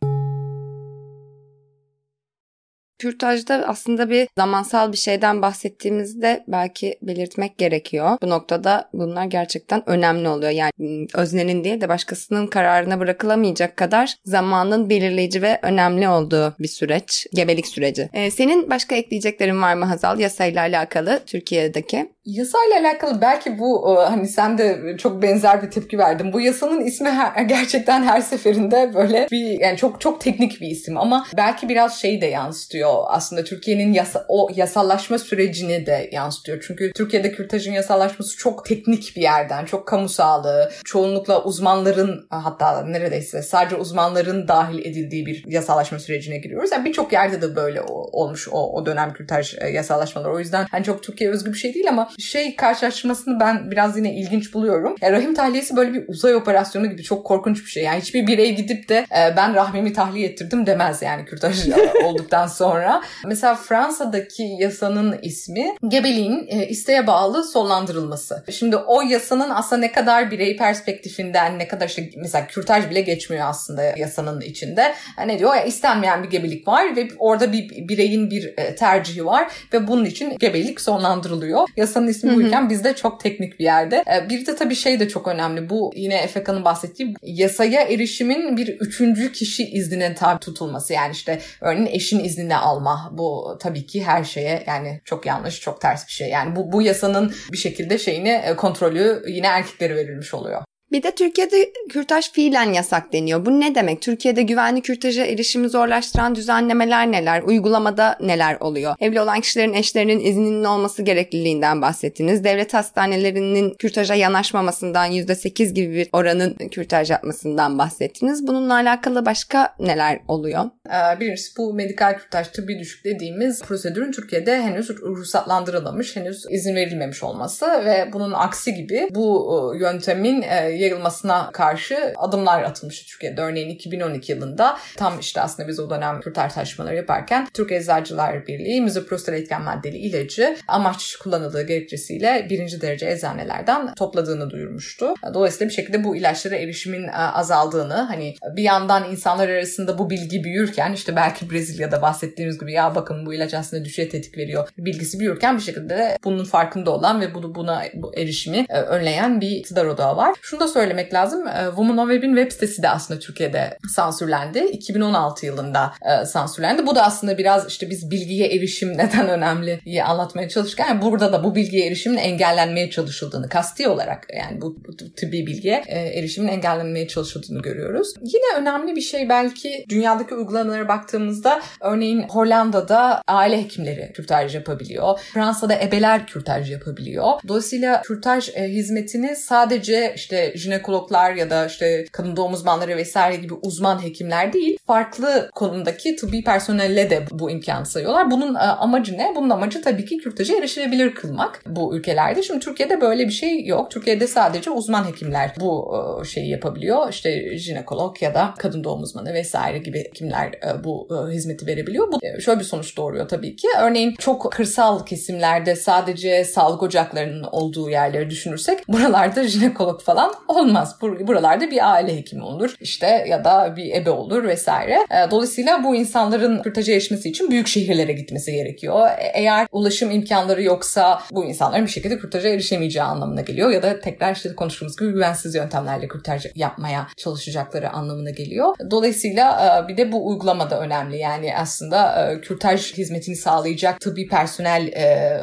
Kürtajda aslında bir zamansal bir şeyden bahsettiğimizde belki belirtmek gerekiyor. Bu noktada bunlar gerçekten önemli oluyor. Yani ıı, öznenin değil de başkasının kararına bırakılamayacak kadar zamanın belirleyici ve önemli olduğu bir süreç. Gebelik süreci. Ee, senin başka ekleyeceklerin var mı Hazal yasayla alakalı Türkiye'deki? Yasayla alakalı belki bu ıı, hani sen de çok benzer bir tepki verdin. Bu yasanın ismi her, gerçekten her seferinde böyle bir yani çok çok teknik bir isim ama belki biraz şeyi de yansıtıyor yansıtıyor aslında Türkiye'nin yasa, o yasallaşma sürecini de yansıtıyor. Çünkü Türkiye'de kürtajın yasallaşması çok teknik bir yerden, çok kamu sağlığı, çoğunlukla uzmanların hatta neredeyse sadece uzmanların dahil edildiği bir yasallaşma sürecine giriyoruz. Yani birçok yerde de böyle olmuş o, o dönem kürtaj e, yasallaşmaları. O yüzden hani çok Türkiye özgü bir şey değil ama şey karşılaştırmasını ben biraz yine ilginç buluyorum. Yani rahim tahliyesi böyle bir uzay operasyonu gibi çok korkunç bir şey. Yani hiçbir birey gidip de e, ben rahmimi tahliye ettirdim demez yani kürtaj [LAUGHS] olduktan sonra. Mesela Fransa'daki yasanın ismi gebeliğin e, isteğe bağlı sonlandırılması. Şimdi o yasanın aslında ne kadar birey perspektifinden ne kadar işte mesela kürtaj bile geçmiyor aslında yasanın içinde. Yani ne diyor ya istenmeyen bir gebelik var ve orada bir bireyin bir e, tercihi var ve bunun için gebelik sonlandırılıyor. Yasanın ismi buyken bizde çok teknik bir yerde. E, bir de tabii şey de çok önemli. Bu yine Efeka'nın bahsettiği yasaya erişimin bir üçüncü kişi iznine tabi tutulması. Yani işte örneğin eşin iznine alma. Bu tabii ki her şeye yani çok yanlış, çok ters bir şey. Yani bu, bu yasanın bir şekilde şeyini e, kontrolü yine erkeklere verilmiş oluyor. Bir de Türkiye'de kürtaj fiilen yasak deniyor. Bu ne demek? Türkiye'de güvenli kürtaja erişimi zorlaştıran düzenlemeler neler? Uygulamada neler oluyor? Evli olan kişilerin eşlerinin izninin olması gerekliliğinden bahsettiniz. Devlet hastanelerinin kürtaja yanaşmamasından %8 gibi bir oranın kürtaj yapmasından bahsettiniz. Bununla alakalı başka neler oluyor? Ee, birincisi bu medikal kürtaj tıbbi düşük dediğimiz prosedürün Türkiye'de henüz ruhsatlandırılmamış, henüz izin verilmemiş olması ve bunun aksi gibi bu e, yöntemin e, yayılmasına karşı adımlar atılmıştı Türkiye'de. Örneğin 2012 yılında tam işte aslında biz o dönem Kürtaj taşımaları yaparken Türk Eczacılar Birliği mizoprostol etken maddeli ilacı amaç kullanıldığı gerekçesiyle birinci derece eczanelerden topladığını duyurmuştu. Dolayısıyla bir şekilde bu ilaçlara erişimin e, azaldığını hani bir yandan insanlar arasında bu bilgi büyürken işte belki Brezilya'da bahsettiğimiz gibi ya bakın bu ilaç aslında düşüye tetik veriyor bilgisi büyürken bir şekilde bunun farkında olan ve bunu buna bu erişimi e, önleyen bir iktidar odağı var. Şunu da söylemek lazım. E, Women on Web'in web sitesi de aslında Türkiye'de sansürlendi. 2016 yılında sansürlendi. Bu da aslında biraz işte biz bilgiye erişim neden önemli diye anlatmaya çalışırken yani burada da bu bilgiye erişimin engellenmeye çalışıldığını kasti olarak yani bu, bu tıbbi bilgiye e, erişimin engellenmeye çalışıldığını görüyoruz. Yine önemli bir şey belki dünyadaki uygulamalara baktığımızda örneğin Hollanda'da aile hekimleri kürtaj yapabiliyor. Fransa'da ebeler kürtaj yapabiliyor. Dolayısıyla kürtaj e, hizmetini sadece işte jinekologlar ya da işte kadın doğum uzmanları vesaire gibi uzman hekimler değil farklı konumdaki tıbbi personelle de bu imkanı sayıyorlar. Bunun e, amacı ne? Bunun amacı tabii ki kürtaja erişilebilir kılmak bu ülkelerde. Şimdi Türkiye'de böyle bir şey yok. Türkiye'de sadece uzman hekimler bu e, şeyi yapabiliyor. İşte jinekolog ya da kadın doğum uzmanı vesaire gibi hekimler e, bu hizmeti verebiliyor. Bu şöyle bir sonuç doğuruyor tabii ki. Örneğin çok kırsal kesimlerde sadece sağlık ocaklarının olduğu yerleri düşünürsek buralarda jinekolog falan olmaz. Buralarda bir aile hekimi olur. İşte ya da bir ebe olur vesaire. Dolayısıyla bu insanların kürtaja erişmesi için büyük şehirlere gitmesi gerekiyor. E, eğer ulaşım imkanları yoksa bu insanların bir şekilde kürtaja erişemeyeceği anlamına geliyor ya da tekrar işte konuştuğumuz gibi güvensiz yöntemlerle kürtaj yapmaya çalışacakları anlamına geliyor. Dolayısıyla e, bir de bu uygulama da önemli. Yani aslında e, kürtaj hizmetini sağlayacak tıbbi personel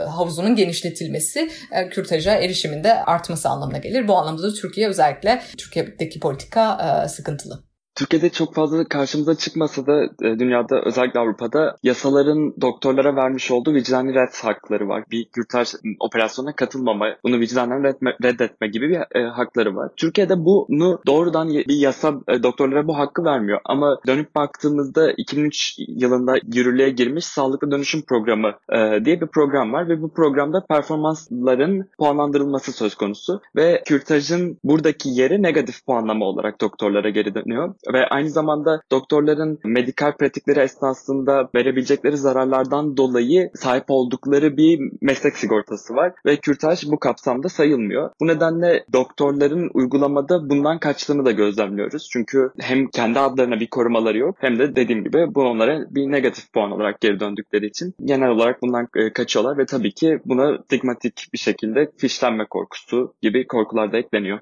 havuzunun genişletilmesi kürtaja erişiminde artması anlamına gelir. Bu anlamda da Türkiye özellikle Türkiye'deki politika sıkıntılı. Türkiye'de çok fazla karşımıza çıkmasa da e, dünyada özellikle Avrupa'da yasaların doktorlara vermiş olduğu vicdani red hakları var. Bir kürtaj operasyona katılmama, bunu vicdanen reddetme, reddetme gibi bir e, hakları var. Türkiye'de bunu doğrudan bir yasa e, doktorlara bu hakkı vermiyor. Ama dönüp baktığımızda 2003 yılında yürürlüğe girmiş Sağlıklı Dönüşüm Programı e, diye bir program var ve bu programda performansların puanlandırılması söz konusu ve kürtajın buradaki yeri negatif puanlama olarak doktorlara geri dönüyor ve aynı zamanda doktorların medikal pratikleri esnasında verebilecekleri zararlardan dolayı sahip oldukları bir meslek sigortası var ve kürtaj bu kapsamda sayılmıyor. Bu nedenle doktorların uygulamada bundan kaçtığını da gözlemliyoruz. Çünkü hem kendi adlarına bir korumaları yok hem de dediğim gibi bu onlara bir negatif puan olarak geri döndükleri için genel olarak bundan e, kaçıyorlar ve tabii ki buna stigmatik bir şekilde fişlenme korkusu gibi korkular da ekleniyor.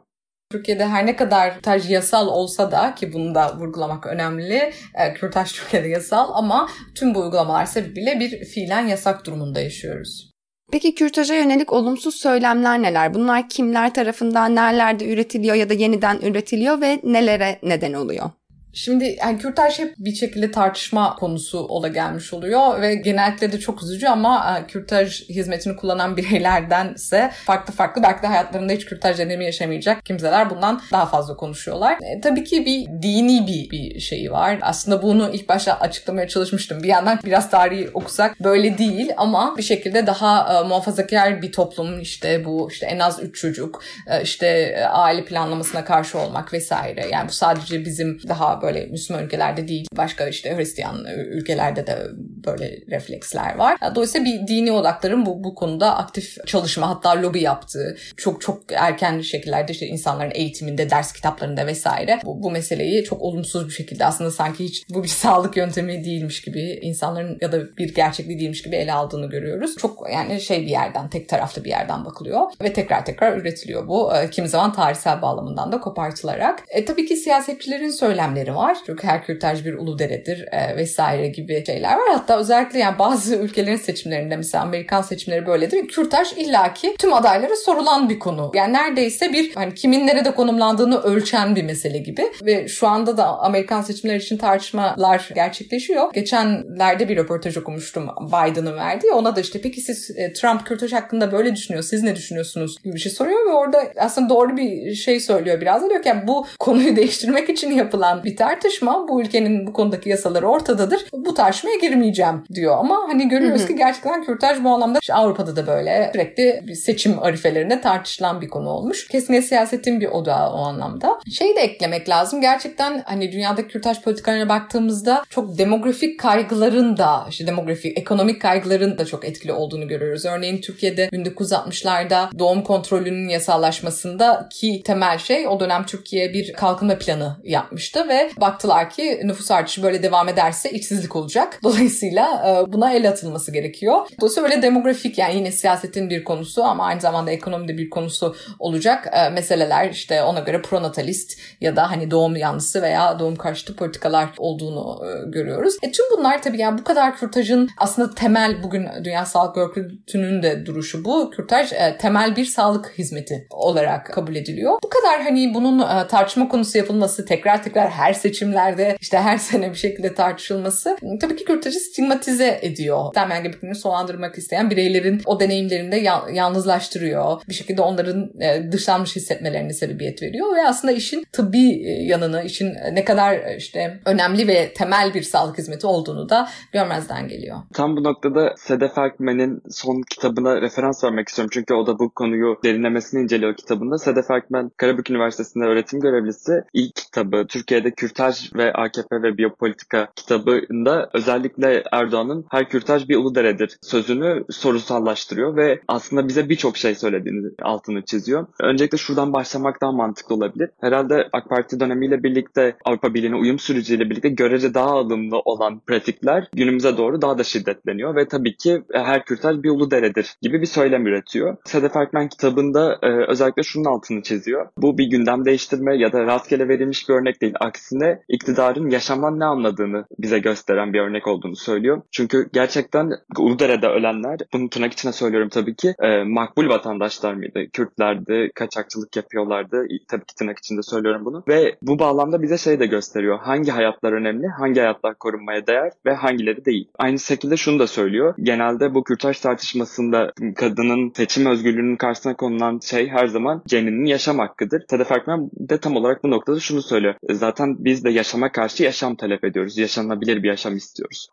Türkiye'de her ne kadar kürtaj yasal olsa da ki bunu da vurgulamak önemli. E, kürtaj [LAUGHS] Türkiye'de yasal ama tüm bu uygulamalar sebebiyle bir fiilen yasak durumunda yaşıyoruz. Peki kürtaja yönelik olumsuz söylemler neler? Bunlar kimler tarafından nerelerde üretiliyor ya da yeniden üretiliyor ve nelere neden oluyor? Şimdi yani kürtaj hep bir şekilde tartışma konusu ola gelmiş oluyor ve genellikle de çok üzücü ama e, kürtaj hizmetini kullanan [LAUGHS] bireylerdense farklı farklı belki de hayatlarında hiç kürtaj deneyimi yaşamayacak kimseler bundan daha fazla konuşuyorlar. E, tabii ki bir dini bir, bir şeyi var. Aslında bunu ilk başta açıklamaya çalışmıştım. Bir yandan biraz tarihi okusak böyle değil ama bir şekilde daha e, muhafazakar bir toplum işte bu işte en az üç çocuk e, işte e, aile planlamasına karşı olmak vesaire. Yani bu sadece bizim daha böyle Müslüman ülkelerde değil başka işte Hristiyan ülkelerde de böyle refleksler var. Dolayısıyla bir dini odakların bu, bu konuda aktif çalışma hatta lobi yaptığı çok çok erken şekillerde işte insanların eğitiminde, ders kitaplarında vesaire bu, bu meseleyi çok olumsuz bir şekilde aslında sanki hiç bu bir [LAUGHS] sağlık yöntemi değilmiş gibi insanların ya da bir gerçekliği değilmiş gibi ele aldığını görüyoruz. Çok yani şey bir yerden tek taraflı bir yerden bakılıyor ve tekrar tekrar üretiliyor bu. E, kimi zaman tarihsel bağlamından da kopartılarak. E, tabii ki siyasetçilerin söylemleri var. Çünkü her kürtaj bir ulu deredir e, vesaire gibi şeyler var. Hatta özellikle yani bazı ülkelerin seçimlerinde mesela Amerikan seçimleri böyledir. Kürtaj illaki tüm adaylara sorulan bir konu. Yani neredeyse bir hani kimin nerede konumlandığını ölçen bir mesele gibi. Ve şu anda da Amerikan seçimleri için tartışmalar gerçekleşiyor. Geçenlerde bir röportaj okumuştum Biden'ın verdiği. Ona da işte peki siz e, Trump kürtaj hakkında böyle düşünüyor. Siz ne düşünüyorsunuz gibi bir şey soruyor ve orada aslında doğru bir şey söylüyor biraz da diyor ki yani bu konuyu değiştirmek için yapılan bir tartışma. Bu ülkenin bu konudaki yasaları ortadadır. Bu tartışmaya girmeyeceğim diyor. Ama hani görüyoruz ki gerçekten kürtaj bu anlamda işte Avrupa'da da böyle sürekli seçim arifelerinde tartışılan bir konu olmuş. Kesinlikle siyasetin bir odağı o anlamda. Şeyi de eklemek lazım. Gerçekten hani dünyadaki kürtaj politikalarına baktığımızda çok demografik kaygıların da işte demografik, ekonomik kaygıların da çok etkili olduğunu görüyoruz. Örneğin Türkiye'de 1960'larda doğum kontrolünün yasallaşmasında ki temel şey o dönem Türkiye bir kalkınma planı yapmıştı ve baktılar ki nüfus artışı böyle devam ederse işsizlik olacak. Dolayısıyla e, buna el atılması gerekiyor. Dolayısıyla böyle demografik yani yine siyasetin bir konusu ama aynı zamanda ekonomide bir konusu olacak e, meseleler işte ona göre pronatalist ya da hani doğum yanlısı veya doğum karşıtı politikalar olduğunu e, görüyoruz. E tüm bunlar tabii yani bu kadar kürtajın aslında temel bugün Dünya Sağlık Örgütü'nün de duruşu bu. Kürtaj temel bir sağlık hizmeti olarak kabul ediliyor. Bu kadar hani bunun tartışma konusu yapılması tekrar tekrar her seçimlerde işte her [LAUGHS] sene bir şekilde tartışılması tabii ki kürtajı stigmatize ediyor. Temel gebekliğini sonlandırmak isteyen bireylerin o deneyimlerinde yalnızlaştırıyor. Bir şekilde onların e, dışlanmış hissetmelerine sebebiyet veriyor ve aslında işin tıbbi e, yanını, işin ne kadar e, işte önemli ve temel bir sağlık hizmeti olduğunu da görmezden geliyor. Tam bu noktada Sedef Erkmen'in son kitabına referans vermek istiyorum. Çünkü o da bu konuyu derinlemesine inceliyor kitabında. Sedef Erkmen Karabük Üniversitesi'nde öğretim görevlisi. İlk kitabı Türkiye'de Kürtaj ve AKP ve Biyopolitika kitabında özellikle Erdoğan'ın her kürtaj bir Uludere'dir sözünü sorusallaştırıyor ve aslında bize birçok şey söylediğini altını çiziyor. Öncelikle şuradan başlamak daha mantıklı olabilir. Herhalde AK Parti dönemiyle birlikte Avrupa Birliği'ne uyum süreciyle birlikte görece daha alımlı olan pratikler günümüze doğru daha da şiddetleniyor ve tabii ki her kürtaj bir Uludere'dir gibi bir söylem üretiyor. Sedef Erkmen kitabında e, özellikle şunun altını çiziyor. Bu bir gündem değiştirme ya da rastgele verilmiş bir örnek değil. Aksine iktidarın yaşamdan ne anladığını bize gösteren bir örnek olduğunu söylüyor. Çünkü gerçekten Uludere'de ölenler, bunu tırnak içine söylüyorum tabii ki, e, makbul vatandaşlar mıydı? Kürtlerdi, kaçakçılık yapıyorlardı. Tabii ki tırnak içinde söylüyorum bunu. Ve bu bağlamda bize şey de gösteriyor. Hangi hayatlar önemli, hangi hayatlar korunmaya değer ve hangileri değil. Aynı şekilde şunu da söylüyor. Genelde bu kürtaj tartışmasında kadının seçim özgürlüğünün karşısına konulan şey her zaman ceninin yaşam hakkıdır. Sedef Erkmen de tam olarak bu noktada şunu söylüyor. Zaten biz de yaşama karşı yaşam talep ediyoruz. Yaşanabilir bir yaşam istiyoruz.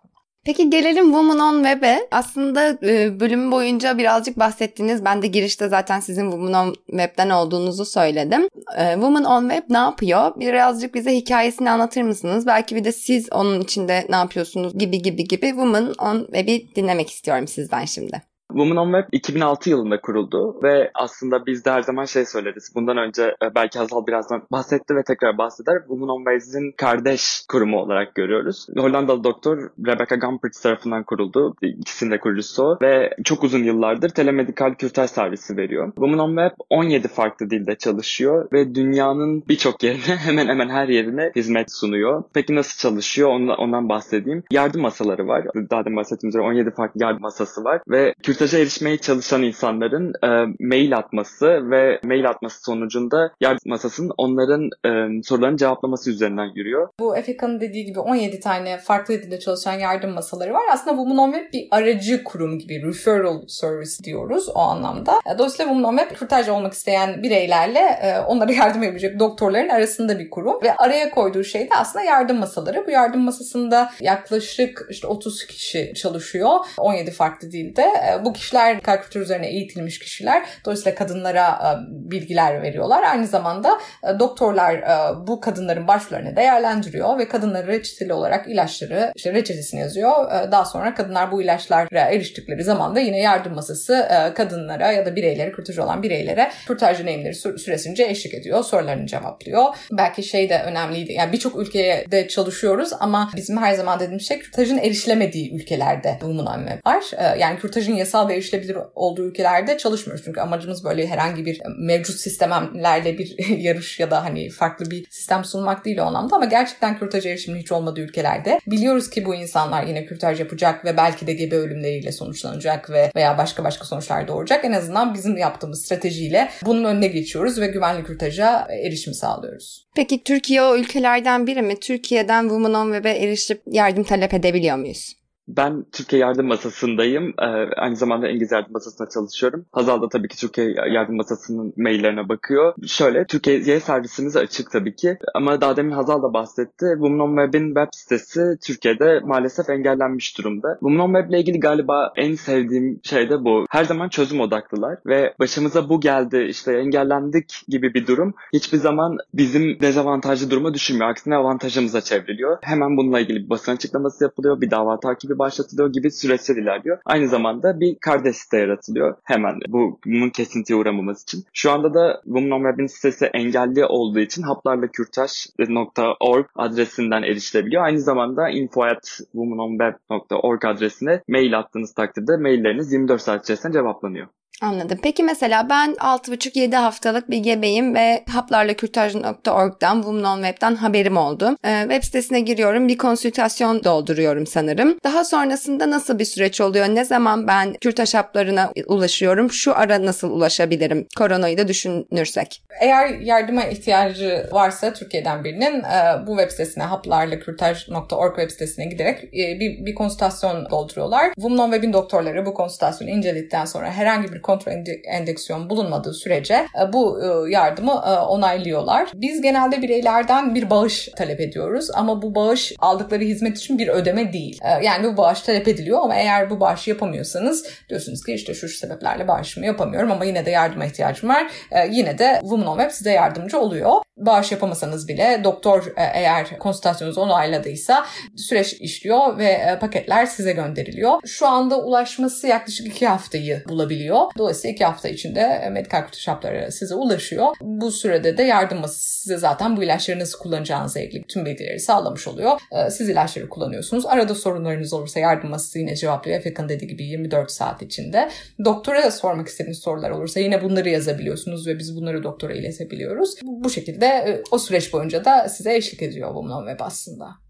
Peki gelelim Woman on Web'e. Aslında e, bölüm boyunca birazcık bahsettiniz. Ben de girişte zaten sizin Woman on Web'den olduğunuzu söyledim. E, Woman on Web ne yapıyor? Birazcık bize hikayesini anlatır mısınız? Belki bir de siz onun içinde ne yapıyorsunuz gibi gibi gibi Woman on Web'i dinlemek istiyorum sizden şimdi. Women on Web 2006 yılında kuruldu ve aslında biz de her zaman şey söyleriz. Bundan önce e, belki Hazal birazdan bahsetti ve tekrar bahseder. Women on Web'in kardeş kurumu olarak görüyoruz. Hollandalı doktor Rebecca Gumpertz tarafından kuruldu. İkisinin de kurucusu. Ve çok uzun yıllardır telemedikal kürtaj servisi veriyor. Women on Web 17 farklı dilde çalışıyor ve dünyanın birçok yerine [LAUGHS] hemen hemen her yerine hizmet sunuyor. Peki nasıl çalışıyor ondan, bahsedeyim. Yardım masaları var. Daha da bahsettiğim üzere 17 farklı yardım masası var ve kürtaja erişmeye çalışan insanların e, mail atması ve mail atması sonucunda yardım masasının onların e, sorularını cevaplaması üzerinden yürüyor. Bu Efeka'nın dediği gibi 17 tane farklı dilde çalışan yardım masaları var. Aslında Women on Web bir aracı kurum gibi referral service diyoruz o anlamda. E, dolayısıyla Women on Web kürtaj olmak isteyen bireylerle e, onlara yardım edebilecek doktorların arasında bir kurum ve araya koyduğu şey de aslında yardım masaları. Bu yardım masasında yaklaşık işte 30 kişi çalışıyor 17 farklı dilde. E, bu bu kişiler kalp kültürü üzerine eğitilmiş kişiler. Dolayısıyla kadınlara e, bilgiler veriyorlar. Aynı zamanda e, doktorlar e, bu kadınların başvurularını değerlendiriyor ve kadınları reçeteli olarak ilaçları işte reçetesini yazıyor. Daha sonra kadınlar bu ilaçlara eriştikleri zaman da yine yardım masası kadınlara ya da bireylere, kürtaj olan bireylere kürtaj deneyimleri süresince eşlik ediyor. Sorularını cevaplıyor. Belki şey de önemliydi. Yani birçok ülkeye de çalışıyoruz ama bizim her zaman dediğimiz şey kürtajın erişilemediği ülkelerde bulunan var. Yani kürtajın yasal yasal ve erişilebilir olduğu ülkelerde çalışmıyoruz. Çünkü amacımız böyle herhangi bir mevcut sistemlerle bir [LAUGHS] yarış ya da hani farklı bir sistem sunmak değil o anlamda ama gerçekten kürtaj erişiminin hiç olmadığı ülkelerde biliyoruz ki bu insanlar yine kürtaj yapacak ve belki de gebe ölümleriyle sonuçlanacak ve veya başka başka sonuçlar doğuracak. En azından bizim yaptığımız stratejiyle bunun önüne geçiyoruz ve güvenli kürtaja erişim sağlıyoruz. Peki Türkiye o ülkelerden biri mi? Türkiye'den Women on Web'e erişip yardım talep edebiliyor muyuz? Ben Türkiye Yardım Masası'ndayım. Ee, aynı zamanda İngiliz Yardım Masası'nda çalışıyorum. Hazal da tabii ki Türkiye Yardım Masası'nın maillerine bakıyor. Şöyle, Türkiye'ye servisimiz açık tabii ki. Ama daha demin Hazal da bahsetti. Women on Web'in web sitesi Türkiye'de maalesef engellenmiş durumda. Women on Web ile ilgili galiba en sevdiğim şey de bu. Her zaman çözüm odaklılar ve başımıza bu geldi, işte engellendik gibi bir durum hiçbir zaman bizim dezavantajlı duruma düşünmüyor. Aksine avantajımıza çevriliyor. Hemen bununla ilgili bir basın açıklaması yapılıyor, bir dava takibi başlatılıyor gibi süreçler ilerliyor. Aynı zamanda bir kardeş site yaratılıyor hemen bu, bunun kesintiye uğramaması için. Şu anda da Women on Web'in sitesi engelli olduğu için haplarlakürtaş.org adresinden erişilebiliyor. Aynı zamanda info.womenonweb.org adresine mail attığınız takdirde mailleriniz 24 saat içerisinde cevaplanıyor. Anladım. Peki mesela ben 6,5-7 haftalık bir gebeyim ve haplarlakürtaj.org'dan, Women on Web'den haberim oldu. Ee, web sitesine giriyorum, bir konsültasyon dolduruyorum sanırım. Daha sonrasında nasıl bir süreç oluyor? Ne zaman ben kürtaj haplarına ulaşıyorum? Şu ara nasıl ulaşabilirim? Koronayı da düşünürsek. Eğer yardıma ihtiyacı varsa Türkiye'den birinin e, bu web sitesine haplarlakürtaj.org web sitesine giderek e, bir, bir konsültasyon dolduruyorlar. Women on Web'in doktorları bu konsültasyonu inceledikten sonra herhangi bir kontraendeksiyon bulunmadığı sürece e, bu e, yardımı e, onaylıyorlar. Biz genelde bireylerden bir bağış talep ediyoruz ama bu bağış aldıkları hizmet için bir ödeme değil. Yani bu bağış talep ediliyor ama eğer bu bağışı yapamıyorsanız diyorsunuz ki işte şu sebeplerle bağışımı yapamıyorum ama yine de yardıma ihtiyacım var. Yine de Women on Web size yardımcı oluyor. Bağış yapamasanız bile doktor eğer konsültasyonunuzu onayladıysa süreç işliyor ve paketler size gönderiliyor. Şu anda ulaşması yaklaşık iki haftayı bulabiliyor. Dolayısıyla iki hafta içinde e, medikal kötü şapları size ulaşıyor. Bu sürede de yardım size zaten bu ilaçları nasıl kullanacağınızla ilgili tüm bilgileri sağlamış oluyor. E, siz ilaçları kullanıyorsunuz. Arada sorunlarınız olursa yardım masası yine cevaplıyor. Efekan dediği gibi 24 saat içinde. Doktora da sormak istediğiniz sorular olursa yine bunları yazabiliyorsunuz ve biz bunları doktora iletebiliyoruz. Bu şekilde e, o süreç boyunca da size eşlik ediyor Women Web aslında.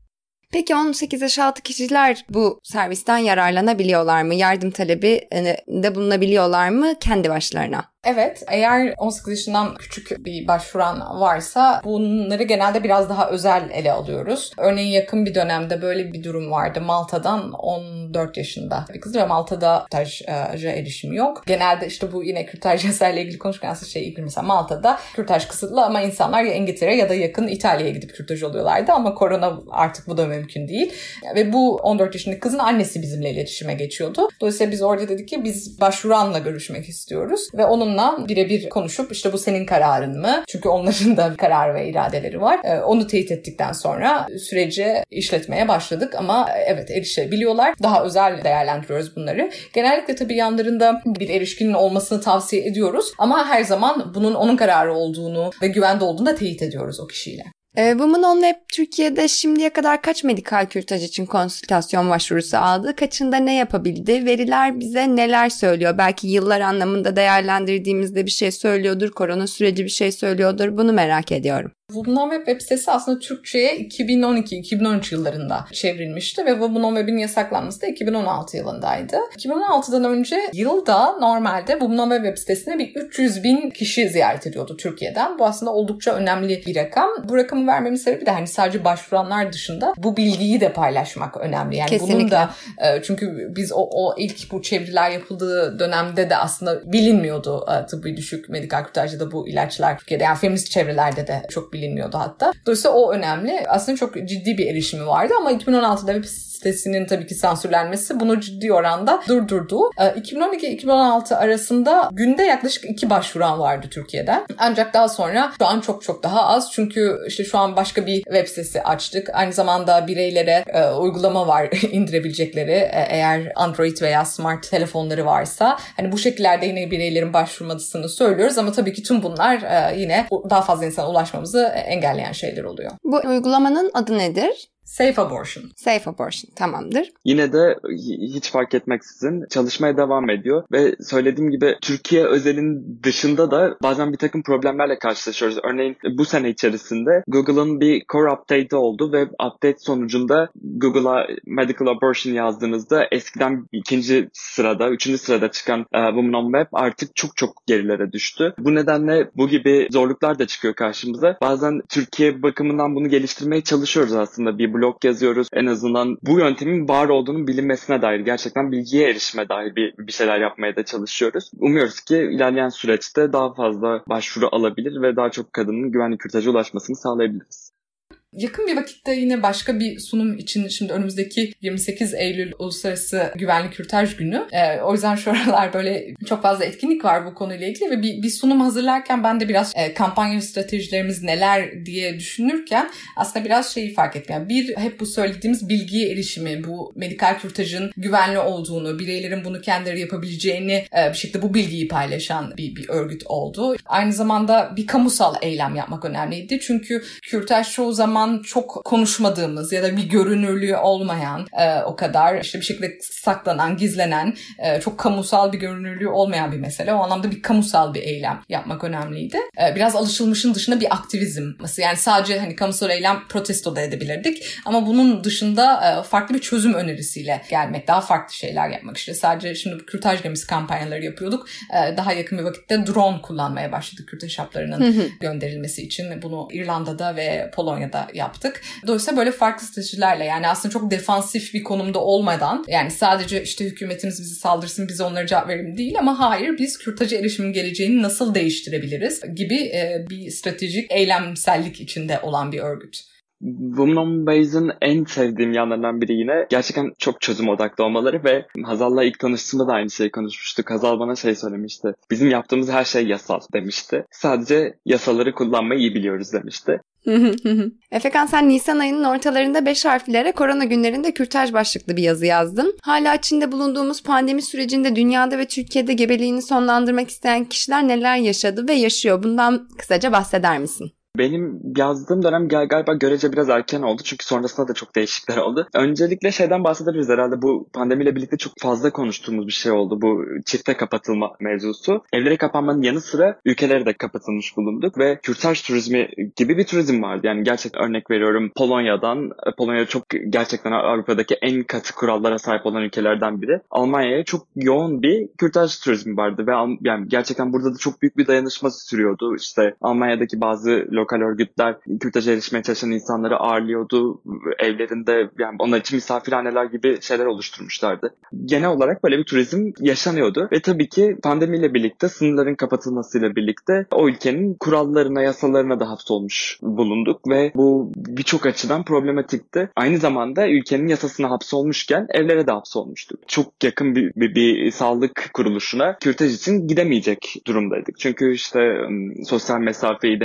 Peki 18 yaş altı kişiler bu servisten yararlanabiliyorlar mı? Yardım talebi de bulunabiliyorlar mı kendi başlarına? Evet, eğer 18 yaşından küçük bir başvuran varsa bunları genelde biraz daha özel ele alıyoruz. Örneğin yakın bir dönemde böyle bir durum vardı. Malta'dan 14 yaşında bir kız ve Malta'da kürtaja erişimi yok. Genelde işte bu yine kürtaj [LAUGHS] yasayla ilgili konuşurken şey ilgili mesela Malta'da kürtaj kısıtlı ama insanlar ya İngiltere ya da yakın İtalya'ya gidip kürtaj oluyorlardı ama korona artık bu da mümkün değil. Ve bu 14 yaşındaki kızın annesi bizimle iletişime geçiyordu. Dolayısıyla biz orada dedik ki biz başvuranla görüşmek istiyoruz ve onun onunla birebir konuşup işte bu senin kararın mı? Çünkü onların da karar ve iradeleri var. Ee, onu teyit ettikten sonra süreci işletmeye başladık ama evet erişebiliyorlar. Daha özel değerlendiriyoruz bunları. Genellikle tabii yanlarında bir erişkinin olmasını tavsiye ediyoruz ama her zaman bunun onun kararı olduğunu ve güvende olduğunu da teyit ediyoruz o kişiyle. E, Women on Web Türkiye'de şimdiye kadar kaç medikal kürtaj için konsültasyon başvurusu aldı? Kaçında ne yapabildi? Veriler bize neler söylüyor? Belki yıllar anlamında değerlendirdiğimizde bir şey söylüyordur, korona süreci bir şey söylüyordur. Bunu merak ediyorum. Women Web web sitesi aslında Türkçe'ye 2012-2013 yıllarında çevrilmişti ve Women Web'in yasaklanması da 2016 yılındaydı. 2016'dan önce yılda normalde Women Web web sitesine bir 300 bin kişi ziyaret ediyordu Türkiye'den. Bu aslında oldukça önemli bir rakam. Bu rakamı vermemin sebebi de hani sadece başvuranlar dışında bu bilgiyi de paylaşmak önemli. Yani Kesinlikle. bunun da e, çünkü biz o, o ilk bu çeviriler yapıldığı dönemde de aslında bilinmiyordu e, tıbbi düşük medikal kurtarıcıda bu ilaçlar Türkiye'de. Yani feminist çevrelerde de çok bilinmiyordu hatta. Dolayısıyla o önemli. Aslında çok ciddi bir erişimi vardı ama 2016'da web sitesinin tabii ki sansürlenmesi bunu ciddi oranda durdurdu. 2012-2016 ee, arasında günde yaklaşık iki başvuran vardı Türkiye'den. Ancak daha sonra şu an çok çok daha az. Çünkü işte şu an başka bir web sitesi açtık. Aynı zamanda bireylere e, uygulama var [LAUGHS] indirebilecekleri e, eğer Android veya smart telefonları varsa. Hani bu şekillerde yine bireylerin başvurmasını söylüyoruz ama tabii ki tüm bunlar e, yine daha fazla insana ulaşmamızı engelleyen şeyler oluyor. Bu uygulamanın adı nedir? Safe abortion. Safe abortion tamamdır. Yine de hiç fark etmeksizin çalışmaya devam ediyor ve söylediğim gibi Türkiye özelin dışında da bazen bir takım problemlerle karşılaşıyoruz. Örneğin bu sene içerisinde Google'ın bir core update oldu ve update sonucunda Google'a medical abortion yazdığınızda eskiden ikinci sırada, üçüncü sırada çıkan e, Women on Web artık çok çok gerilere düştü. Bu nedenle bu gibi zorluklar da çıkıyor karşımıza. Bazen Türkiye bakımından bunu geliştirmeye çalışıyoruz aslında bir blog yazıyoruz. En azından bu yöntemin var olduğunun bilinmesine dair gerçekten bilgiye erişime dair bir, bir şeyler yapmaya da çalışıyoruz. Umuyoruz ki ilerleyen süreçte daha fazla başvuru alabilir ve daha çok kadının güvenli kürtaja ulaşmasını sağlayabiliriz. Yakın bir vakitte yine başka bir sunum için şimdi önümüzdeki 28 Eylül Uluslararası Güvenlik Kürtaj Günü. Ee, o yüzden şu aralar böyle çok fazla etkinlik var bu konuyla ilgili ve bir, bir sunum hazırlarken ben de biraz e, kampanya stratejilerimiz neler diye düşünürken aslında biraz şeyi fark ettim. Yani bir hep bu söylediğimiz bilgiye erişimi, bu medikal kürtajın güvenli olduğunu, bireylerin bunu kendileri yapabileceğini e, bir şekilde bu bilgiyi paylaşan bir, bir örgüt oldu. Aynı zamanda bir kamusal eylem yapmak önemliydi. Çünkü kürtaj çoğu zaman zaman çok konuşmadığımız ya da bir görünürlüğü olmayan e, o kadar işte bir şekilde saklanan, gizlenen, e, çok kamusal bir görünürlüğü olmayan bir mesele. O anlamda bir kamusal bir eylem yapmak önemliydi. E, biraz alışılmışın dışında bir aktivizm. Yani sadece hani kamusal eylem protesto da edebilirdik ama bunun dışında e, farklı bir çözüm önerisiyle gelmek, daha farklı şeyler yapmak işte. Sadece şimdi kürtaj gemisi kampanyaları yapıyorduk. E, daha yakın bir vakitte drone kullanmaya başladık kürtaj haplarının gönderilmesi için. Bunu İrlanda'da ve Polonya'da yaptık. Dolayısıyla böyle farklı stratejilerle yani aslında çok defansif bir konumda olmadan yani sadece işte hükümetimiz bizi saldırsın biz onlara cevap verelim değil ama hayır biz kürtaja erişimin geleceğini nasıl değiştirebiliriz gibi e, bir stratejik eylemsellik içinde olan bir örgüt. Women on en sevdiğim yanlarından biri yine gerçekten çok çözüm odaklı olmaları ve Hazal'la ilk tanıştığımda da aynı şeyi konuşmuştuk. Hazal bana şey söylemişti. Bizim yaptığımız her şey yasal demişti. Sadece yasaları kullanmayı iyi biliyoruz demişti. [LAUGHS] Efekan sen Nisan ayının ortalarında 5 harflere korona günlerinde kürtaj başlıklı bir yazı yazdın. Hala içinde bulunduğumuz pandemi sürecinde dünyada ve Türkiye'de gebeliğini sonlandırmak isteyen kişiler neler yaşadı ve yaşıyor? Bundan kısaca bahseder misin? Benim yazdığım dönem galiba görece biraz erken oldu çünkü sonrasında da çok değişiklikler oldu. Öncelikle şeyden bahsedebiliriz herhalde bu pandemiyle birlikte çok fazla konuştuğumuz bir şey oldu bu çifte kapatılma mevzusu. Evlere kapanmanın yanı sıra ülkelere de kapatılmış bulunduk ve kürtaj turizmi gibi bir turizm vardı. Yani gerçekten örnek veriyorum Polonya'dan, Polonya çok gerçekten Avrupa'daki en katı kurallara sahip olan ülkelerden biri. Almanya'ya çok yoğun bir kürtaj turizmi vardı ve yani gerçekten burada da çok büyük bir dayanışma sürüyordu. İşte Almanya'daki bazı lokal örgütler kürtaja erişmeye çalışan insanları ağırlıyordu. Evlerinde yani onlar için misafirhaneler gibi şeyler oluşturmuşlardı. Genel olarak böyle bir turizm yaşanıyordu ve tabii ki pandemiyle birlikte sınırların kapatılmasıyla birlikte o ülkenin kurallarına, yasalarına da hapsolmuş bulunduk ve bu birçok açıdan problematikti. Aynı zamanda ülkenin yasasına hapsolmuşken evlere de hapsolmuştuk. Çok yakın bir, bir, bir sağlık kuruluşuna kürtaj için gidemeyecek durumdaydık. Çünkü işte sosyal mesafeyi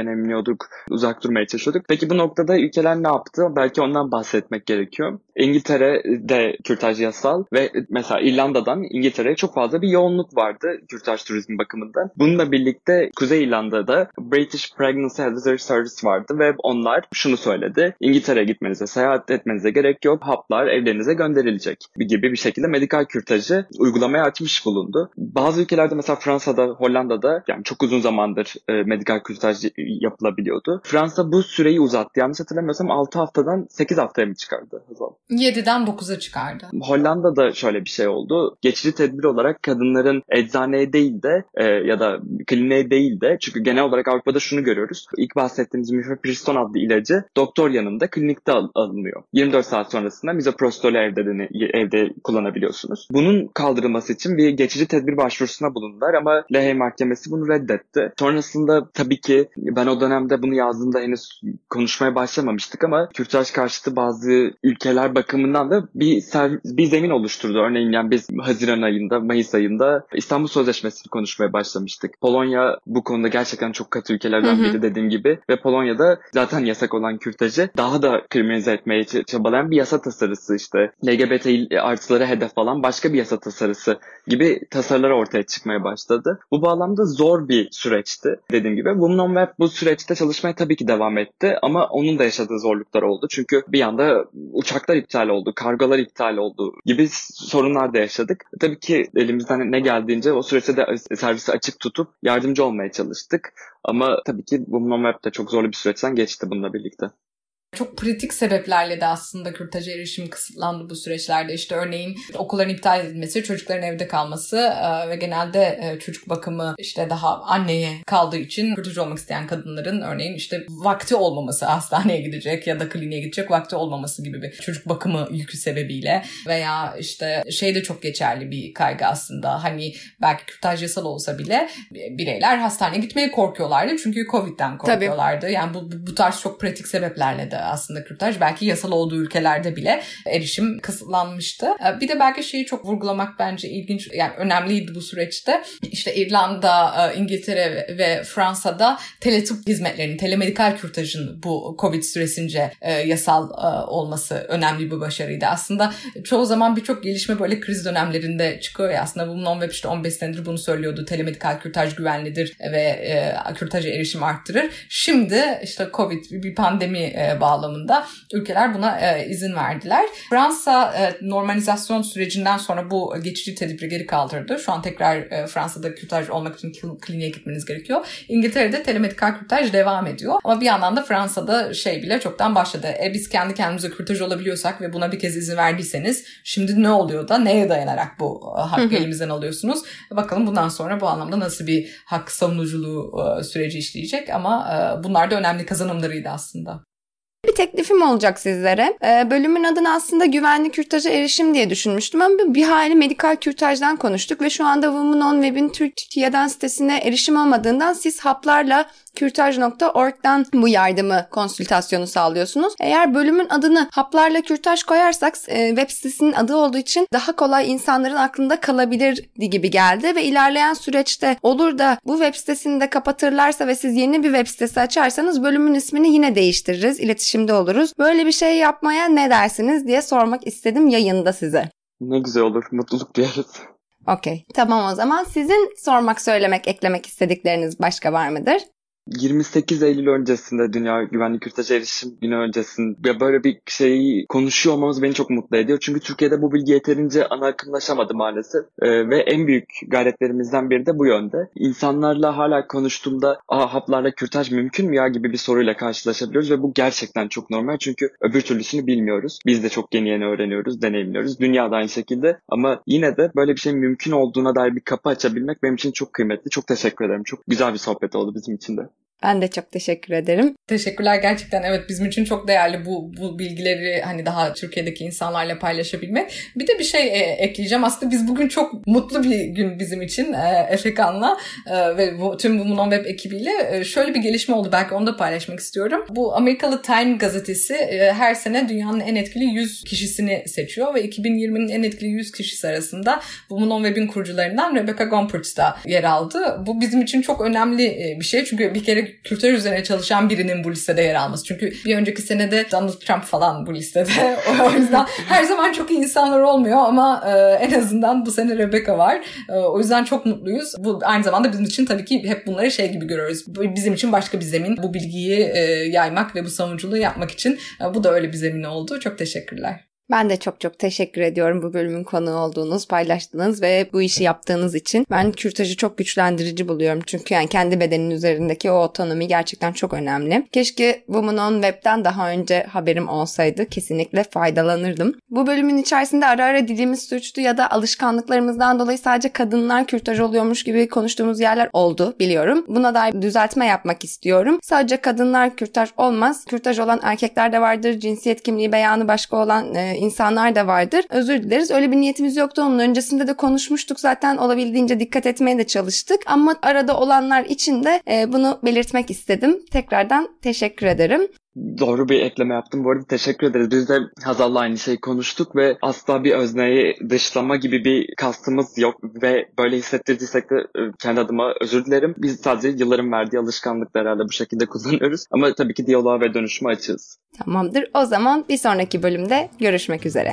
uzak durmaya çalışıyorduk. Peki bu noktada ülkeler ne yaptı? Belki ondan bahsetmek gerekiyor. İngiltere'de kürtaj yasal ve mesela İrlanda'dan İngiltere'ye çok fazla bir yoğunluk vardı kürtaj turizmi bakımından. Bununla birlikte Kuzey İrlanda'da British Pregnancy Advisory Service vardı ve onlar şunu söyledi. İngiltere'ye gitmenize, seyahat etmenize gerek yok. Haplar evlerinize gönderilecek gibi bir şekilde medikal kürtajı uygulamaya açmış bulundu. Bazı ülkelerde mesela Fransa'da, Hollanda'da yani çok uzun zamandır e, medikal kürtaj yapılabiliyor gerekiyordu. Fransa bu süreyi uzattı. Yanlış hatırlamıyorsam 6 haftadan 8 haftaya mı çıkardı Hazal? 7'den 9'a çıkardı. Hollanda'da şöyle bir şey oldu. Geçici tedbir olarak kadınların eczaneye değil de e, ya da kliniğe değil de çünkü genel olarak Avrupa'da şunu görüyoruz. İlk bahsettiğimiz mifepriston adlı ilacı doktor yanında klinikte al- alınıyor. 24 saat sonrasında mizoprostol evde, de, evde kullanabiliyorsunuz. Bunun kaldırılması için bir geçici tedbir başvurusuna bulundular ama Lehey Mahkemesi bunu reddetti. Sonrasında tabii ki ben o dönemde bunu yazdığımda henüz konuşmaya başlamamıştık ama kürtaj karşıtı bazı ülkeler bakımından da bir bir zemin oluşturdu. Örneğin yani biz Haziran ayında, Mayıs ayında İstanbul Sözleşmesi'ni konuşmaya başlamıştık. Polonya bu konuda gerçekten çok katı ülkelerden biri dediğim gibi ve Polonya'da zaten yasak olan kürtajı daha da kriminalize etmeye çabalayan bir yasa tasarısı işte LGBT artıları hedef alan başka bir yasa tasarısı gibi tasarılar ortaya çıkmaya başladı. Bu bağlamda zor bir süreçti dediğim gibi. Women on Web bu süreçte çalışmaya tabii ki devam etti ama onun da yaşadığı zorluklar oldu. Çünkü bir anda uçaklar iptal oldu, kargolar iptal oldu gibi sorunlar da yaşadık. Tabii ki elimizden ne geldiğince o süreçte de servisi açık tutup yardımcı olmaya çalıştık. Ama tabii ki bu Web de çok zorlu bir süreçten geçti bununla birlikte. Çok pratik sebeplerle de aslında kürtaja erişim kısıtlandı bu süreçlerde. İşte örneğin okulların iptal edilmesi, çocukların evde kalması e, ve genelde e, çocuk bakımı işte daha anneye kaldığı için kürtaj olmak isteyen kadınların örneğin işte vakti olmaması hastaneye gidecek ya da kliniğe gidecek vakti olmaması gibi bir çocuk bakımı yükü sebebiyle veya işte şey de çok geçerli bir kaygı aslında. Hani belki kürtaj yasal olsa bile bireyler hastaneye gitmeye korkuyorlardı çünkü Covid'den korkuyorlardı. Tabii. Yani bu, bu tarz çok pratik sebeplerle de aslında kürtaj belki yasal olduğu ülkelerde bile erişim kısıtlanmıştı. Ee, bir de belki şeyi çok vurgulamak bence ilginç yani önemliydi bu süreçte. İşte İrlanda, e, İngiltere ve Fransa'da teletıp hizmetlerinin, telemedikal kürtajın bu Covid süresince e, yasal e, olması önemli bir başarıydı. Aslında çoğu zaman birçok gelişme böyle kriz dönemlerinde çıkıyor ya aslında bu non-web işte 15 senedir bunu söylüyordu. Telemedikal kürtaj güvenlidir ve e, kürtaja erişim arttırır. Şimdi işte Covid bir pandemi e, bağlamında ülkeler buna e, izin verdiler. Fransa e, normalizasyon sürecinden sonra bu geçici tedbiri geri kaldırdı. Şu an tekrar e, Fransa'da kürtaj olmak için kliniğe gitmeniz gerekiyor. İngiltere'de telemedikal kürtaj devam ediyor. Ama bir yandan da Fransa'da şey bile çoktan başladı. E biz kendi kendimize kürtaj olabiliyorsak ve buna bir kez izin verdiyseniz şimdi ne oluyor da neye dayanarak bu e, hakkı elimizden alıyorsunuz? Bakalım bundan sonra bu anlamda nasıl bir hak savunuculuğu e, süreci işleyecek ama e, bunlar da önemli kazanımlarıydı aslında. Bir teklifim olacak sizlere. Ee, bölümün adını aslında güvenli kürtaja erişim diye düşünmüştüm ama bir hali medikal kürtajdan konuştuk ve şu anda Women on Web'in Türkiye'den sitesine erişim olmadığından siz haplarla kürtaj.org'dan bu yardımı konsültasyonu sağlıyorsunuz. Eğer bölümün adını haplarla kürtaj koyarsak e, web sitesinin adı olduğu için daha kolay insanların aklında kalabilir gibi geldi ve ilerleyen süreçte olur da bu web sitesini de kapatırlarsa ve siz yeni bir web sitesi açarsanız bölümün ismini yine değiştiririz, iletişimde oluruz. Böyle bir şey yapmaya ne dersiniz diye sormak istedim yayında size. Ne güzel olur, mutluluk duyarız. Okey. Tamam o zaman sizin sormak, söylemek, eklemek istedikleriniz başka var mıdır? 28 Eylül öncesinde Dünya Güvenlik Kürtaja Erişim Günü öncesinde böyle bir şeyi konuşuyor olmamız beni çok mutlu ediyor. Çünkü Türkiye'de bu bilgi yeterince ana akımlaşamadı maalesef. Ee, ve en büyük gayretlerimizden biri de bu yönde. İnsanlarla hala konuştuğumda Aa, haplarla kürtaj mümkün mü ya gibi bir soruyla karşılaşabiliyoruz ve bu gerçekten çok normal çünkü öbür türlüsünü bilmiyoruz. Biz de çok yeni yeni öğreniyoruz, deneyimliyoruz. Dünya da aynı şekilde ama yine de böyle bir şey mümkün olduğuna dair bir kapı açabilmek benim için çok kıymetli. Çok teşekkür ederim. Çok güzel bir sohbet oldu bizim için de. Ben de çok teşekkür ederim. Teşekkürler gerçekten evet bizim için çok değerli bu bu bilgileri hani daha Türkiye'deki insanlarla paylaşabilmek. Bir de bir şey e, ekleyeceğim. Aslında biz bugün çok mutlu bir gün bizim için e, Efekan'la e, ve bu, tüm bu Web ekibiyle e, şöyle bir gelişme oldu. Belki onu da paylaşmak istiyorum. Bu Amerikalı Time gazetesi e, her sene dünyanın en etkili 100 kişisini seçiyor ve 2020'nin en etkili 100 kişisi arasında bu Web'in kurucularından Rebecca Gompertz da yer aldı. Bu bizim için çok önemli e, bir şey. Çünkü bir kere kültür üzerine çalışan birinin bu listede yer alması. Çünkü bir önceki senede Donald Trump falan bu listede. [LAUGHS] o yüzden her zaman çok iyi insanlar olmuyor ama e, en azından bu sene Rebecca var. E, o yüzden çok mutluyuz. Bu aynı zamanda bizim için tabii ki hep bunları şey gibi görüyoruz. Bizim için başka bir zemin. Bu bilgiyi e, yaymak ve bu savunuculuğu yapmak için bu da öyle bir zemin oldu. Çok teşekkürler. Ben de çok çok teşekkür ediyorum bu bölümün konuğu olduğunuz, paylaştığınız ve bu işi yaptığınız için. Ben kürtajı çok güçlendirici buluyorum. Çünkü yani kendi bedenin üzerindeki o otonomi gerçekten çok önemli. Keşke Women on Web'den daha önce haberim olsaydı. Kesinlikle faydalanırdım. Bu bölümün içerisinde ara ara dilimiz suçtu ya da alışkanlıklarımızdan dolayı sadece kadınlar kürtaj oluyormuş gibi konuştuğumuz yerler oldu biliyorum. Buna dair düzeltme yapmak istiyorum. Sadece kadınlar kürtaj olmaz. Kürtaj olan erkekler de vardır. Cinsiyet kimliği beyanı başka olan e, insanlar da vardır. Özür dileriz. Öyle bir niyetimiz yoktu. Onun öncesinde de konuşmuştuk zaten. Olabildiğince dikkat etmeye de çalıştık. Ama arada olanlar için de e, bunu belirtmek istedim. Tekrardan teşekkür ederim. Doğru bir ekleme yaptım. Bu arada teşekkür ederiz. Biz de Hazal'la aynı şeyi konuştuk ve asla bir özneyi dışlama gibi bir kastımız yok ve böyle hissettirdiysek de e, kendi adıma özür dilerim. Biz sadece yılların verdiği alışkanlıkları herhalde bu şekilde kullanıyoruz. Ama tabii ki diyaloğa ve dönüşüme açığız. Tamamdır. O zaman bir sonraki bölümde görüşmek üzere.